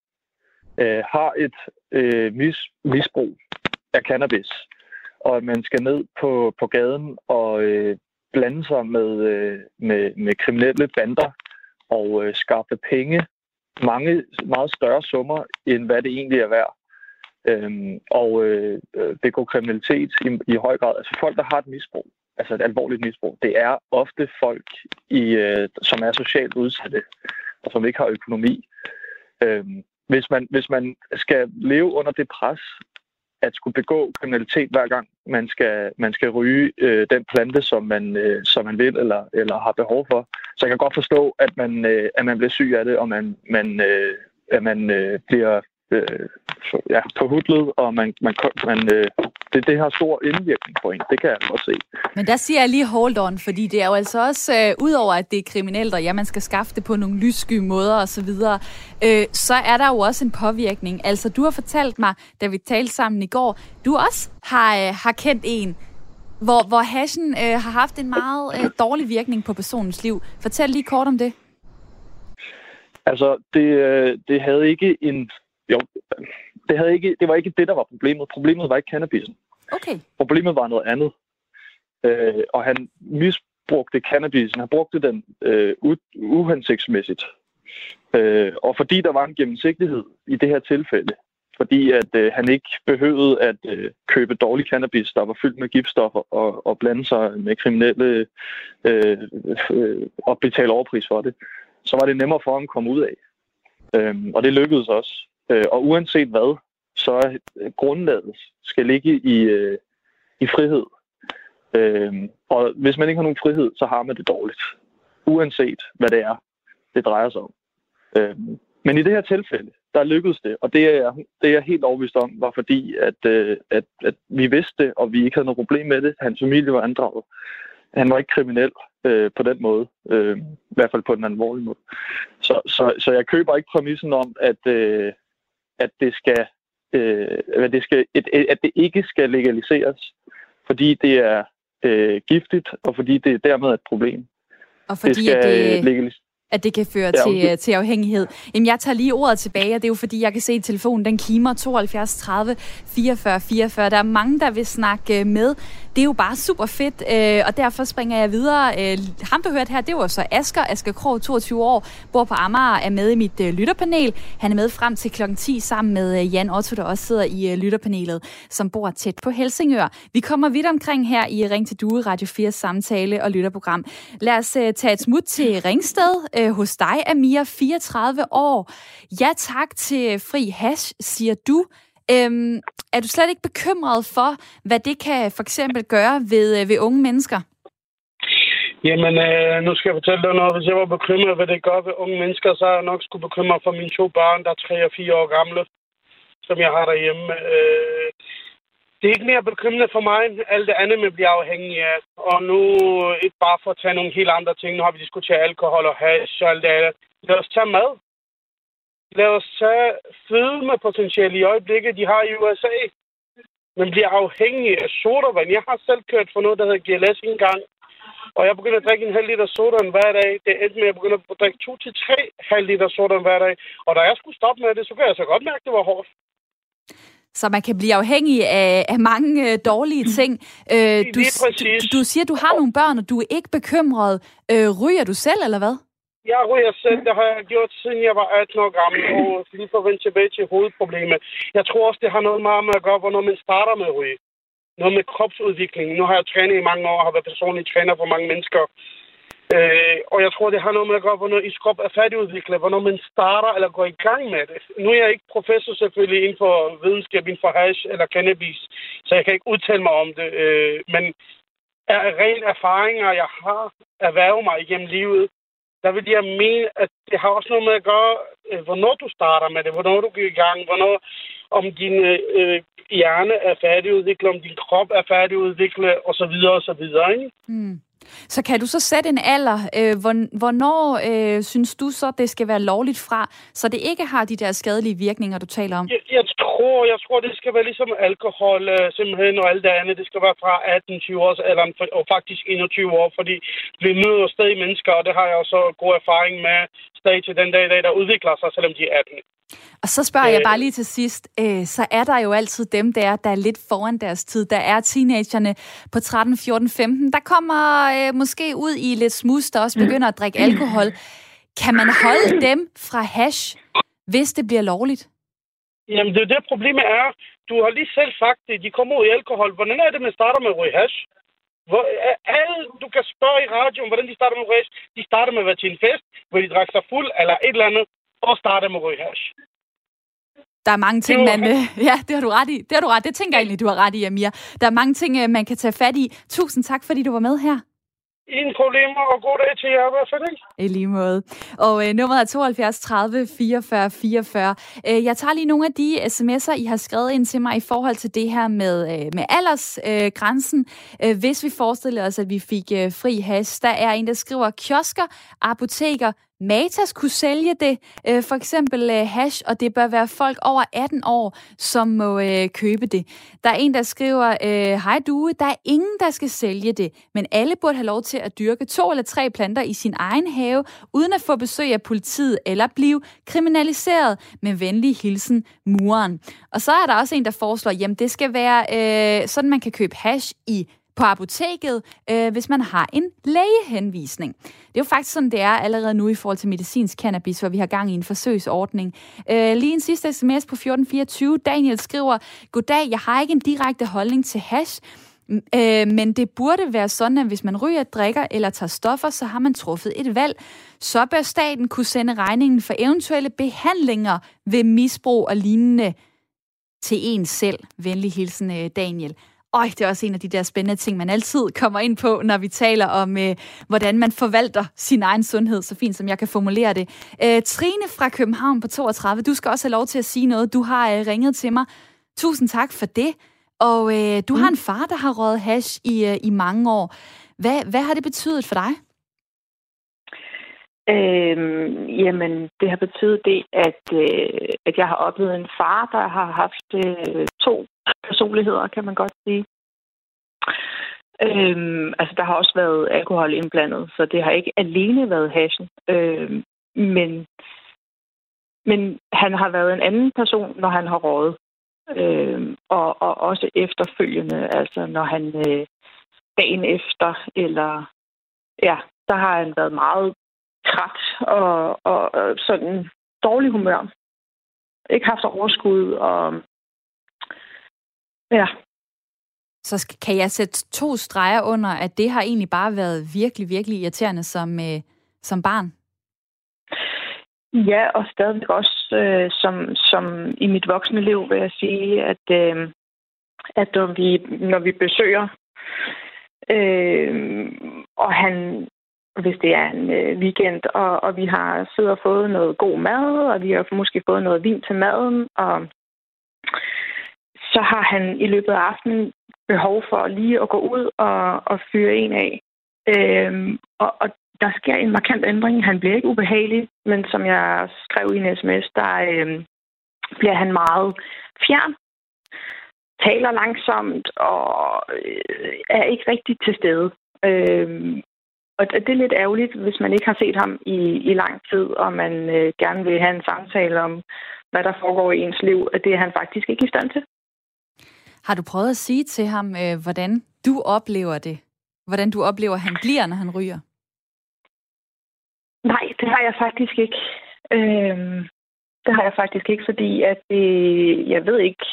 øh, har et øh, mis, misbrug af cannabis, og at man skal ned på, på gaden og øh, blande sig med, øh, med, med kriminelle bander og øh, skaffe penge, mange meget større summer, end hvad det egentlig er værd. Øhm, og øh, øh begå kriminalitet i, i høj grad. Altså folk, der har et misbrug, altså et alvorligt misbrug, det er ofte folk, i, øh, som er socialt udsatte, og som ikke har økonomi. Øhm, hvis, man, hvis man skal leve under det pres, at skulle begå kriminalitet hver gang man skal, man skal ryge øh, den plante, som man, øh, som man vil eller, eller har behov for. Så jeg kan godt forstå, at man, øh, at man bliver syg af det, og man, man, øh, at man øh, bliver øh, ja, påhudlet, og man, man, man, øh, det, det har stor indvirkning på en. Det kan jeg godt se. Men der siger jeg lige hold on, fordi det er jo altså også, øh, udover at det er kriminelt, og ja, man skal skaffe det på nogle lyssky måder osv., øh, så er der jo også en påvirkning. Altså, du har fortalt mig, da vi talte sammen i går, du også har, øh, har kendt en, hvor, hvor hashen øh, har haft en meget øh, dårlig virkning på personens liv. Fortæl lige kort om det. Altså, det, øh, det havde ikke en jo, det, havde ikke, det var ikke det, der var problemet. Problemet var ikke cannabisen. Okay. Problemet var noget andet. Øh, og han misbrugte cannabisen. Han brugte den øh, uhensigtsmæssigt. Øh, og fordi der var en gennemsigtighed i det her tilfælde, fordi at øh, han ikke behøvede at øh, købe dårlig cannabis, der var fyldt med giftstoffer, og, og blande sig med kriminelle øh, øh, og betale overpris for det, så var det nemmere for ham at komme ud af. Øh, og det lykkedes også. Øh, og uanset hvad, så grundlaget skal ligge i, øh, i frihed. Øh, og hvis man ikke har nogen frihed, så har man det dårligt. Uanset hvad det er, det drejer sig om. Øh, men i det her tilfælde, der lykkedes det, og det er, det er jeg helt overbevist om, var fordi, at, øh, at, at vi vidste det, og vi ikke havde noget problem med det. Hans familie var andraget. Han var ikke kriminel øh, på den måde, øh, i hvert fald på den alvorlige måde. Så, så, så jeg køber ikke præmissen om, at, øh, at det skal, øh, at det skal et, at det ikke skal legaliseres, fordi det er øh, giftigt, og fordi det dermed er et problem. Og fordi det skal det... legaliseres at det kan føre ja, til, øh, til afhængighed. Jamen, jeg tager lige ordet tilbage, og det er jo fordi, jeg kan se, at telefonen den kimer 72 30 44 44. Der er mange, der vil snakke øh, med. Det er jo bare super fedt, øh, og derfor springer jeg videre. Øh, ham, du hørte her, det var så Asker. Asker Krog, 22 år, bor på Amager, er med i mit øh, lytterpanel. Han er med frem til kl. 10 sammen med øh, Jan Otto, der også sidder i øh, lytterpanelet, som bor tæt på Helsingør. Vi kommer vidt omkring her i Ring til Due, Radio 4 samtale og lytterprogram. Lad os øh, tage et smut til Ringsted øh, hos dig, Amir, 34 år. Ja tak til fri hash, siger du. Øhm, er du slet ikke bekymret for, hvad det kan for eksempel gøre ved, øh, ved unge mennesker? Jamen, øh, nu skal jeg fortælle dig noget. Hvis jeg var bekymret, hvad det gør ved unge mennesker, så er jeg nok skulle bekymre for mine to børn, der er tre og fire år gamle, som jeg har derhjemme. Øh, det er ikke mere bekymrende for mig, alt det andet, man bliver afhængig af. Og nu, øh, ikke bare for at tage nogle helt andre ting, nu har vi diskuteret alkohol og hash og alt det andet. Lad os tage mad. Lad os tage fødemepotentiale i øjeblikket, de har i USA. Man bliver afhængig af sodavand. Jeg har selv kørt for noget, der hedder GLS en gang. Og jeg begyndte at drikke en halv liter sodavand hver dag. Det endte med, at jeg begyndte at drikke to til tre halv liter sodavand hver dag. Og da jeg skulle stoppe med det, så kunne jeg så godt mærke, at det var hårdt. Så man kan blive afhængig af, af mange øh, dårlige ting. Øh, du, du, du siger, at du har nogle børn, og du er ikke bekymret. Øh, ryger du selv, eller hvad? Jeg ryger selv. Det har jeg gjort, siden jeg var 18 år gammel. Og lige for at vende tilbage til hovedproblemet. Jeg tror også, det har noget meget med at gøre, hvornår man starter med at ryge. Noget med kropsudvikling. Nu har jeg trænet i mange år og har været personlig træner for mange mennesker. Øh, og jeg tror, det har noget med at gøre, hvornår i krop er færdigudviklet, hvornår man starter eller går i gang med det. Nu er jeg ikke professor selvfølgelig inden for videnskab, inden for hash eller cannabis, så jeg kan ikke udtale mig om det. Øh, men er ren erfaringer, jeg har erhvervet mig igennem livet, der vil jeg mene, at det har også noget med at gøre, øh, hvornår du starter med det, hvornår du går i gang, hvornår om din øh, hjerne er færdigudviklet, om din krop er færdigudviklet, osv. osv. Ikke? Mm. Så kan du så sætte en alder, øh, hvornår øh, synes du så, det skal være lovligt fra, så det ikke har de der skadelige virkninger, du taler om? Jeg, jeg tror, jeg tror, det skal være ligesom alkohol øh, simpelthen og alt det andet. Det skal være fra 18-20 års alderen og faktisk 21 år, fordi vi møder stadig mennesker, og det har jeg også god erfaring med stadig til den dag i dag, der udvikler sig, selvom de er 18. Og så spørger øh, jeg bare lige til sidst, øh, så er der jo altid dem der, der er lidt foran deres tid. Der er teenagerne på 13, 14, 15, der kommer øh, måske ud i lidt smus, der også begynder at drikke alkohol. Kan man holde dem fra hash, hvis det bliver lovligt? Jamen, det er det problemet er. Du har lige selv sagt det, de kommer ud i alkohol. Hvordan er det, man starter med at ryge hash? Hvor, alle, du kan spørge i radioen, hvordan de starter med hash. De starter med at være til en fest, hvor de drikker sig fuld eller et eller andet, og starter med hash. Der er mange ting, man... Øh, [LAUGHS] ja, det har du ret i. Det har du ret. Det tænker jeg egentlig, du har ret i, Amir. Der er mange ting, øh, man kan tage fat i. Tusind tak, fordi du var med her. Ingen problemer, og god dag til jer i hvert fald, ikke? I lige måde. Og øh, nummeret er 72 30 44 44. Øh, jeg tager lige nogle af de sms'er, I har skrevet ind til mig i forhold til det her med, øh, med aldersgrænsen. Øh, øh, hvis vi forestiller os, at vi fik øh, fri has, der er en, der skriver, kiosker, apoteker, Matas kunne sælge det, øh, for eksempel øh, hash, og det bør være folk over 18 år, som må øh, købe det. Der er en, der skriver, øh, hej Due, der er ingen, der skal sælge det, men alle burde have lov til at dyrke to eller tre planter i sin egen have, uden at få besøg af politiet eller blive kriminaliseret med venlig hilsen muren. Og så er der også en, der foreslår, jamen det skal være øh, sådan, man kan købe hash i på apoteket, øh, hvis man har en lægehenvisning. Det er jo faktisk sådan, det er allerede nu i forhold til medicinsk cannabis, hvor vi har gang i en forsøgsordning. Øh, lige en sidste sms på 1424. Daniel skriver, Goddag, jeg har ikke en direkte holdning til hash, Øh, men det burde være sådan, at hvis man ryger, drikker eller tager stoffer, så har man truffet et valg. Så bør staten kunne sende regningen for eventuelle behandlinger ved misbrug og lignende til en selv. Venlig hilsen, øh, Daniel. Øj, det er også en af de der spændende ting, man altid kommer ind på, når vi taler om, øh, hvordan man forvalter sin egen sundhed, så fint som jeg kan formulere det. Øh, Trine fra København på 32, du skal også have lov til at sige noget. Du har øh, ringet til mig. Tusind tak for det. Og øh, du mm. har en far, der har røget hash i, øh, i mange år. Hvad, hvad har det betydet for dig? Øhm, jamen, det har betydet det, at, øh, at jeg har oplevet en far, der har haft øh, to personligheder, kan man godt sige. Øhm, altså, der har også været alkohol indblandet, så det har ikke alene været hashen. Øhm, men, men han har været en anden person, når han har rådet. Øhm, og, og også efterfølgende, altså når han, øh, dagen efter, eller ja, der har han været meget træt og, og, og sådan dårlig humør. Ikke haft overskud, og ja. Så kan jeg sætte to streger under, at det har egentlig bare været virkelig, virkelig irriterende som, øh, som barn? Ja, og stadigvæk også øh, som, som i mit voksne liv vil jeg sige, at, øh, at når, vi, når vi besøger, øh, og han, hvis det er en øh, weekend, og, og vi har siddet og fået noget god mad, og vi har måske fået noget vin til maden, og så har han i løbet af aftenen behov for lige at gå ud og, og fyre en af. Øhm, og, og der sker en markant ændring. Han bliver ikke ubehagelig, men som jeg skrev i en sms, der øhm, bliver han meget fjern, taler langsomt og øh, er ikke rigtig til stede. Øhm, og det er lidt ærgerligt, hvis man ikke har set ham i, i lang tid, og man øh, gerne vil have en samtale om, hvad der foregår i ens liv, at det er han faktisk ikke i stand til. Har du prøvet at sige til ham, øh, hvordan du oplever det? Hvordan du oplever, at han bliver, når han ryger? Nej, det har jeg faktisk ikke. Øhm, det har jeg faktisk ikke, fordi at det, jeg ved ikke,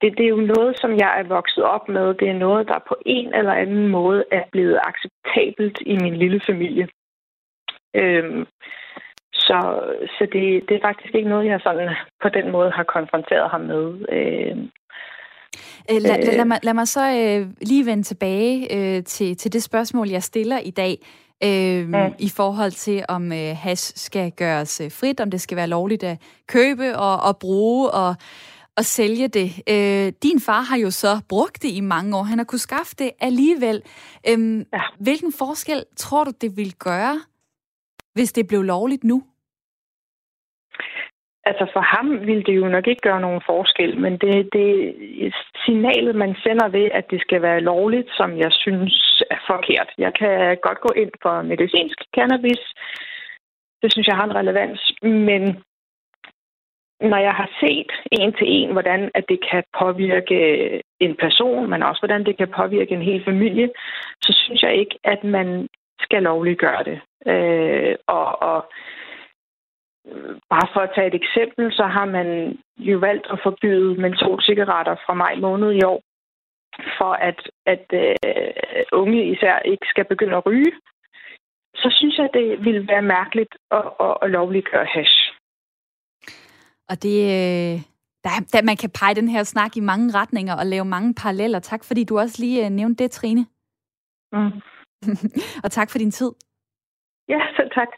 det, det er jo noget, som jeg er vokset op med. Det er noget, der på en eller anden måde er blevet acceptabelt i min lille familie. Øhm, så så det, det er faktisk ikke noget, jeg sådan på den måde har konfronteret ham med. Øhm, Øh, lad, lad, lad, mig, lad mig så øh, lige vende tilbage øh, til, til det spørgsmål, jeg stiller i dag. Øh, mm. i forhold til, om øh, hash skal gøres øh, frit, om det skal være lovligt at købe og, og bruge og, og sælge det. Øh, din far har jo så brugt det i mange år. Han har kunnet skaffe det alligevel. Øh, ja. Hvilken forskel tror du, det vil gøre, hvis det blev lovligt nu? Altså for ham ville det jo nok ikke gøre nogen forskel, men det, det signalet, man sender ved, at det skal være lovligt, som jeg synes er forkert. Jeg kan godt gå ind for medicinsk cannabis. Det synes jeg har en relevans. Men når jeg har set en til en, hvordan at det kan påvirke en person, men også hvordan det kan påvirke en hel familie, så synes jeg ikke, at man skal lovliggøre det. Øh, og, og bare for at tage et eksempel, så har man jo valgt at forbyde mentolcigaretter fra maj måned i år, for at, at uh, unge især ikke skal begynde at ryge. Så synes jeg, det ville være mærkeligt at, at, at lovliggøre hash. Og det, øh, der, der, man kan pege den her snak i mange retninger og lave mange paralleller. Tak fordi du også lige uh, nævnte det, Trine. Mm. [LAUGHS] og tak for din tid. Ja, selv tak.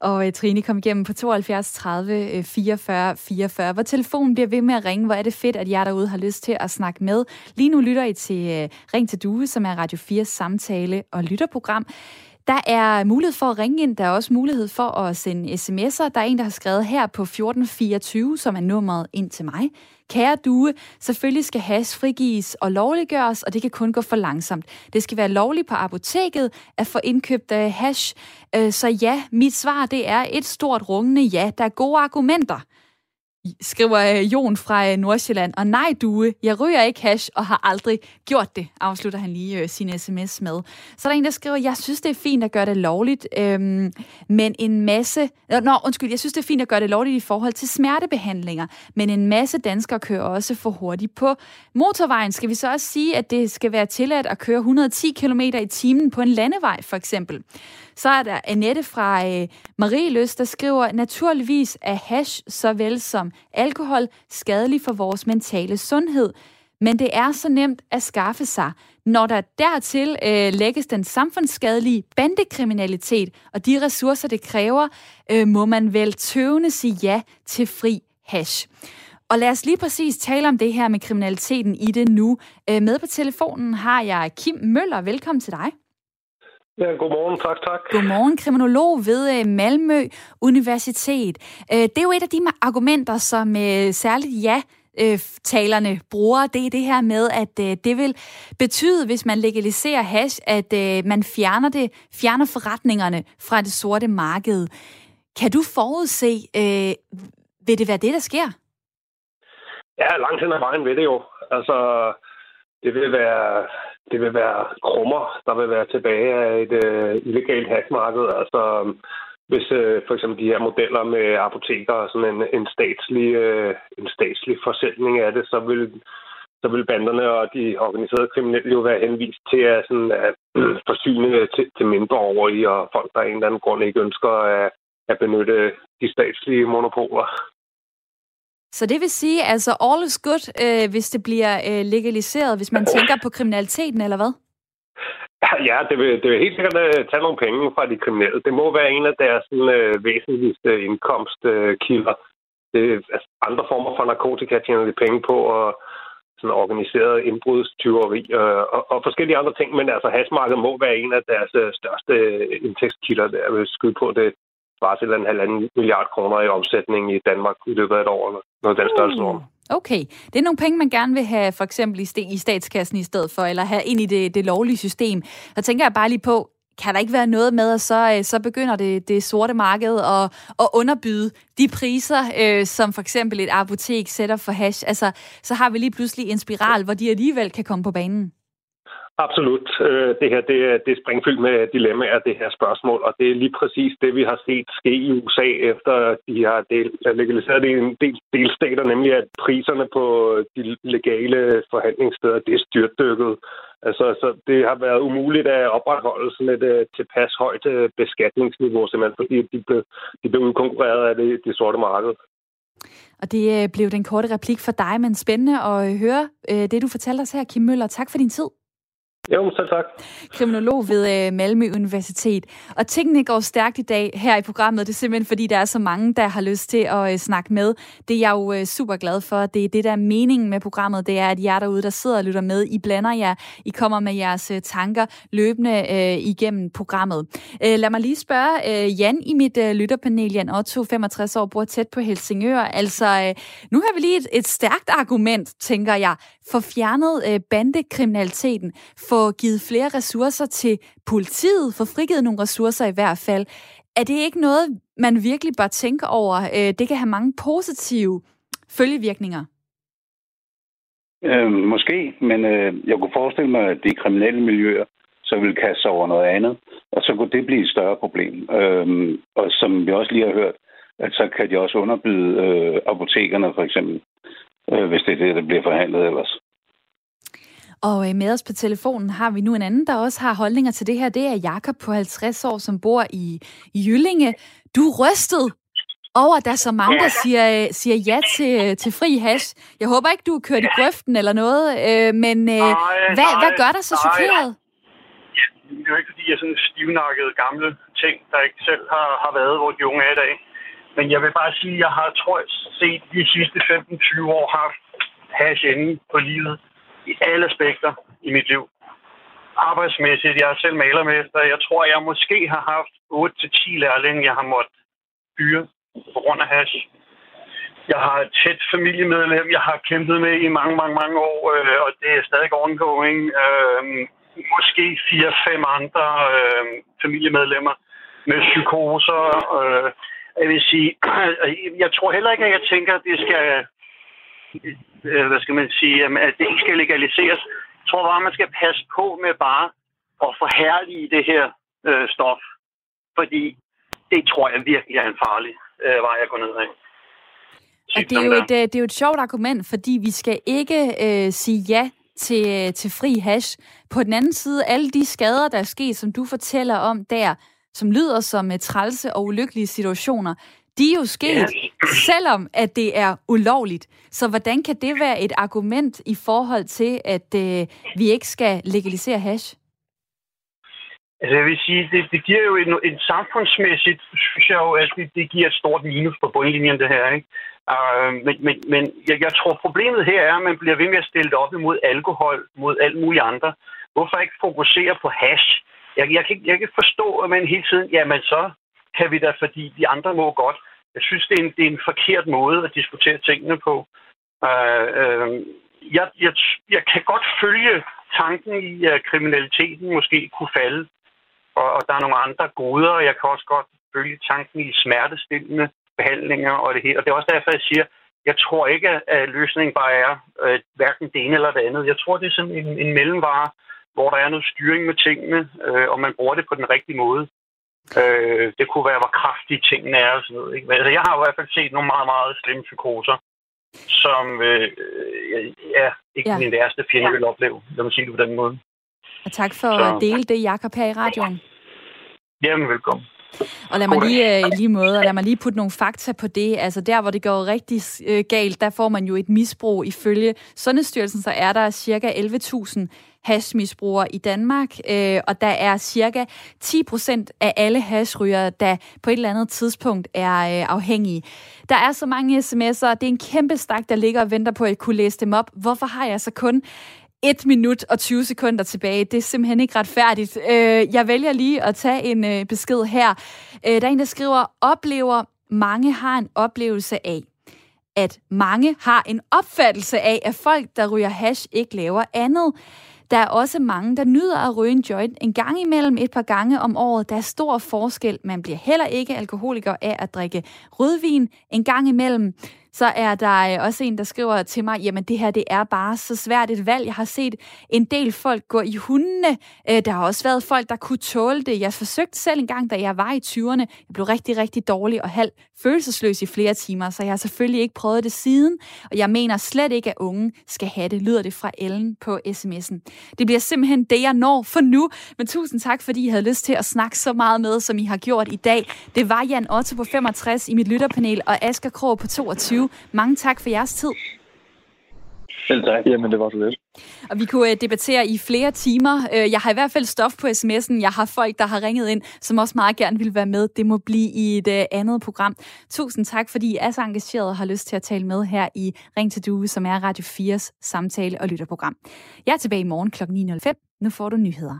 Og uh, Trine kom igennem på 72 30 44 44, hvor telefonen bliver ved med at ringe. Hvor er det fedt, at jeg derude har lyst til at snakke med. Lige nu lytter I til øh, Ring til Due, som er Radio 4 samtale- og lytterprogram. Der er mulighed for at ringe ind. Der er også mulighed for at sende sms'er. Der er en, der har skrevet her på 1424, som er nummeret ind til mig. Kære due, selvfølgelig skal hash frigives og lovliggøres, og det kan kun gå for langsomt. Det skal være lovligt på apoteket at få indkøbt øh, hash. Øh, så ja, mit svar det er et stort rungende ja. Der er gode argumenter skriver øh, Jon fra øh, Nordsjælland. Og nej, Due, jeg ryger ikke hash og har aldrig gjort det, afslutter han lige øh, sin sms med. Så er der en, der skriver, jeg synes, det er fint at gøre det lovligt, øhm, men en masse... Øh, nå, undskyld, jeg synes, det er fint at gøre det lovligt i forhold til smertebehandlinger, men en masse danskere kører også for hurtigt på motorvejen. Skal vi så også sige, at det skal være tilladt at køre 110 km i timen på en landevej, for eksempel? Så er der Annette fra øh, Marieløs, der skriver, naturligvis er hash såvel som alkohol skadelig for vores mentale sundhed. Men det er så nemt at skaffe sig, når der dertil øh, lægges den samfundsskadelige bandekriminalitet og de ressourcer, det kræver, øh, må man vel tøvende sige ja til fri hash. Og lad os lige præcis tale om det her med kriminaliteten i det nu. Øh, med på telefonen har jeg Kim Møller. Velkommen til dig. Ja, godmorgen. Tak, tak. Godmorgen, kriminolog ved øh, Malmø Universitet. Øh, det er jo et af de argumenter, som øh, særligt ja talerne bruger, det er det her med, at det vil betyde, hvis man legaliserer hash, at man fjerner det, fjerner forretningerne fra det sorte marked. Kan du forudse, vil det være det, der sker? Ja, langt hen ad vejen ved det jo. Altså, det vil være, det vil være krummer, der vil være tilbage af et øh, illegalt hackmarked. Altså, hvis øh, for eksempel de her modeller med apoteker og sådan en, en, statslig, øh, en statslig forsætning af det, så vil, så vil banderne og de organiserede kriminelle jo være henvist til at, sådan, at [CLEARS THROAT] forsyne øh, til, til mindre over i, og folk, der af en eller anden grund ikke ønsker at, at benytte de statslige monopoler. Så det vil sige, altså all is good, øh, hvis det bliver øh, legaliseret, hvis man tænker på kriminaliteten, eller hvad? Ja, det vil, det vil helt sikkert uh, tage nogle penge fra de kriminelle. Det må være en af deres sådan, uh, væsentligste indkomstkilder. Uh, altså, andre former for narkotika tjener de penge på, og sådan organiseret indbrudstyveri uh, og, og forskellige andre ting. Men altså, hasmarkedet må være en af deres uh, største indtægtskilder, der vil skyde på. Det svarer til en halvanden milliard kroner i omsætning i Danmark i løbet af et år, eller noget den størrelse. Mm. Okay, det er nogle penge, man gerne vil have for eksempel i statskassen i stedet for, eller have ind i det, det lovlige system. Så tænker jeg bare lige på, kan der ikke være noget med, at så, øh, så begynder det, det sorte marked at, at underbyde de priser, øh, som for eksempel et apotek sætter for hash? Altså, så har vi lige pludselig en spiral, hvor de alligevel kan komme på banen. Absolut. Øh, det her det er, det er springfyldt med dilemmaer, det her spørgsmål, og det er lige præcis det, vi har set ske i USA, efter de har del, øh, legaliseret det i en del delstater, nemlig at priserne på de legale forhandlingssteder, det er styrtdykket. Altså, så det har været umuligt at opretholde sådan et uh, tilpas højt uh, beskatningsniveau, simpelthen fordi de blev, de blev udkonkurreret af det, det sorte marked. Og det blev den korte replik for dig, men spændende at høre det, du fortalte os her, Kim Møller. Tak for din tid. Jo, selv tak. Kriminolog ved øh, Malmø Universitet. Og tingene går stærkt i dag her i programmet. Det er simpelthen, fordi der er så mange, der har lyst til at øh, snakke med. Det er jeg jo øh, super glad for. Det er det, der er meningen med programmet. Det er, at jer derude, der sidder og lytter med, I blander jer. I kommer med jeres tanker løbende øh, igennem programmet. Øh, lad mig lige spørge øh, Jan i mit øh, lytterpanel. Jan Otto, 65 år, bor tæt på Helsingør. Altså, øh, nu har vi lige et, et stærkt argument, tænker jeg, for fjernet øh, bandekriminaliteten, få givet flere ressourcer til politiet, få frigivet nogle ressourcer i hvert fald. Er det ikke noget, man virkelig bør tænke over? Øh, det kan have mange positive følgevirkninger. Øh, måske, men øh, jeg kunne forestille mig, at de kriminelle miljøer så vil kaste sig over noget andet, og så kunne det blive et større problem. Øh, og som vi også lige har hørt, at så kan de også underbyde øh, apotekerne for eksempel, øh, hvis det er det, der bliver forhandlet ellers. Og øh, med os på telefonen har vi nu en anden, der også har holdninger til det her. Det er Jakob på 50 år, som bor i, Jyllinge. Du er rystet over, at der er så mange, der siger, øh, siger ja til, øh, til fri hash. Jeg håber ikke, du er kørt i grøften eller noget, øh, men øh, hvad, hvad gør dig så chokeret? Ja, det er jo ikke, fordi jeg er sådan stivnakket gamle ting, der ikke selv har, har været, hvor de unge er i dag. Men jeg vil bare sige, at jeg har, tror jeg, set de sidste 15-20 år haft hash inde på livet i alle aspekter i mit liv. Arbejdsmæssigt, jeg er selv malermester. Jeg tror, jeg måske har haft 8-10 lærlinge, jeg har måttet fyre på grund af hash. Jeg har et tæt familiemedlem, jeg har kæmpet med i mange, mange, mange år, øh, og det er stadig ongoing. Øh, måske 4-5 andre øh, familiemedlemmer med psykoser. Øh, jeg vil sige, [CLEARS THROAT] jeg tror heller ikke, at jeg tænker, at det skal øh, hvad skal man sige, at det ikke skal legaliseres. Jeg tror bare, man skal passe på med bare at forhærlige det her øh, stof. Fordi det tror jeg virkelig er en farlig øh, vej at gå ned af. Og det er, jo et, øh, det er jo et sjovt argument, fordi vi skal ikke øh, sige ja til, øh, til fri hash. På den anden side, alle de skader, der er sket, som du fortæller om der, som lyder som uh, trælse og ulykkelige situationer, de er jo sket, ja. selvom at det er ulovligt. Så hvordan kan det være et argument i forhold til, at øh, vi ikke skal legalisere hash? Altså jeg vil sige, det, det giver jo en, en samfundsmæssigt, synes jeg jo, at det, det giver et stort minus på bundlinjen, det her. Ikke? Uh, men men, men jeg, jeg tror, problemet her er, at man bliver ved med at stille det op imod alkohol, mod alt muligt andre. Hvorfor ikke fokusere på hash? Jeg, jeg, kan, jeg kan forstå, at man hele tiden, jamen så kan vi da, fordi de andre må godt. Jeg synes, det er en, det er en forkert måde at diskutere tingene på. Øh, øh, jeg, jeg, jeg kan godt følge tanken i, at kriminaliteten måske kunne falde, og, og der er nogle andre goder, og jeg kan også godt følge tanken i smertestillende behandlinger og det hele. Og det er også derfor, jeg siger, jeg tror ikke, at løsningen bare er øh, hverken det ene eller det andet. Jeg tror, det er sådan en, en mellemvare, hvor der er noget styring med tingene, øh, og man bruger det på den rigtige måde. Øh, det kunne være, hvor kraftige tingene er og sådan noget. Ikke? Altså, jeg har i hvert fald set nogle meget, meget slemme psykoser, som øh, ja, ikke ja. min værste fjende ja. vil opleve. Lad mig sige det på den måde. Og tak for Så. at dele det, Jakob, her i radioen. Jamen, velkommen. Og lad mig lige øh, lige måde, og lad mig lige putte nogle fakta på det. Altså der, hvor det går rigtig øh, galt, der får man jo et misbrug. Ifølge Sundhedsstyrelsen, så er der cirka 11.000 hashmisbrugere i Danmark, øh, og der er cirka 10 procent af alle hashrygere, der på et eller andet tidspunkt er øh, afhængige. Der er så mange sms'er, det er en kæmpe stak, der ligger og venter på at kunne læse dem op. Hvorfor har jeg så kun 1 minut og 20 sekunder tilbage. Det er simpelthen ikke retfærdigt. Øh, jeg vælger lige at tage en øh, besked her. Øh, der er en, der skriver, oplever, mange har en oplevelse af, at mange har en opfattelse af, at folk, der ryger hash, ikke laver andet. Der er også mange, der nyder at ryge en joint en gang imellem et par gange om året. Der er stor forskel. Man bliver heller ikke alkoholiker af at drikke rødvin en gang imellem så er der øh, også en, der skriver til mig, jamen det her, det er bare så svært et valg. Jeg har set en del folk gå i hundene. Øh, der har også været folk, der kunne tåle det. Jeg forsøgte selv en gang, da jeg var i 20'erne. Jeg blev rigtig, rigtig dårlig og halv følelsesløs i flere timer, så jeg har selvfølgelig ikke prøvet det siden. Og jeg mener slet ikke, at unge skal have det, lyder det fra Ellen på sms'en. Det bliver simpelthen det, jeg når for nu. Men tusind tak, fordi I havde lyst til at snakke så meget med, som I har gjort i dag. Det var Jan Otto på 65 i mit lytterpanel, og Asger Krog på 22. Mange tak for jeres tid. Selv tak. Jamen, det var så lidt. Og vi kunne øh, debattere i flere timer. Øh, jeg har i hvert fald stof på sms'en. Jeg har folk, der har ringet ind, som også meget gerne vil være med. Det må blive i et øh, andet program. Tusind tak, fordi I er så engageret og har lyst til at tale med her i Ring til Due, som er Radio 4's samtale- og lytterprogram. Jeg er tilbage i morgen kl. 9.05. Nu får du nyheder.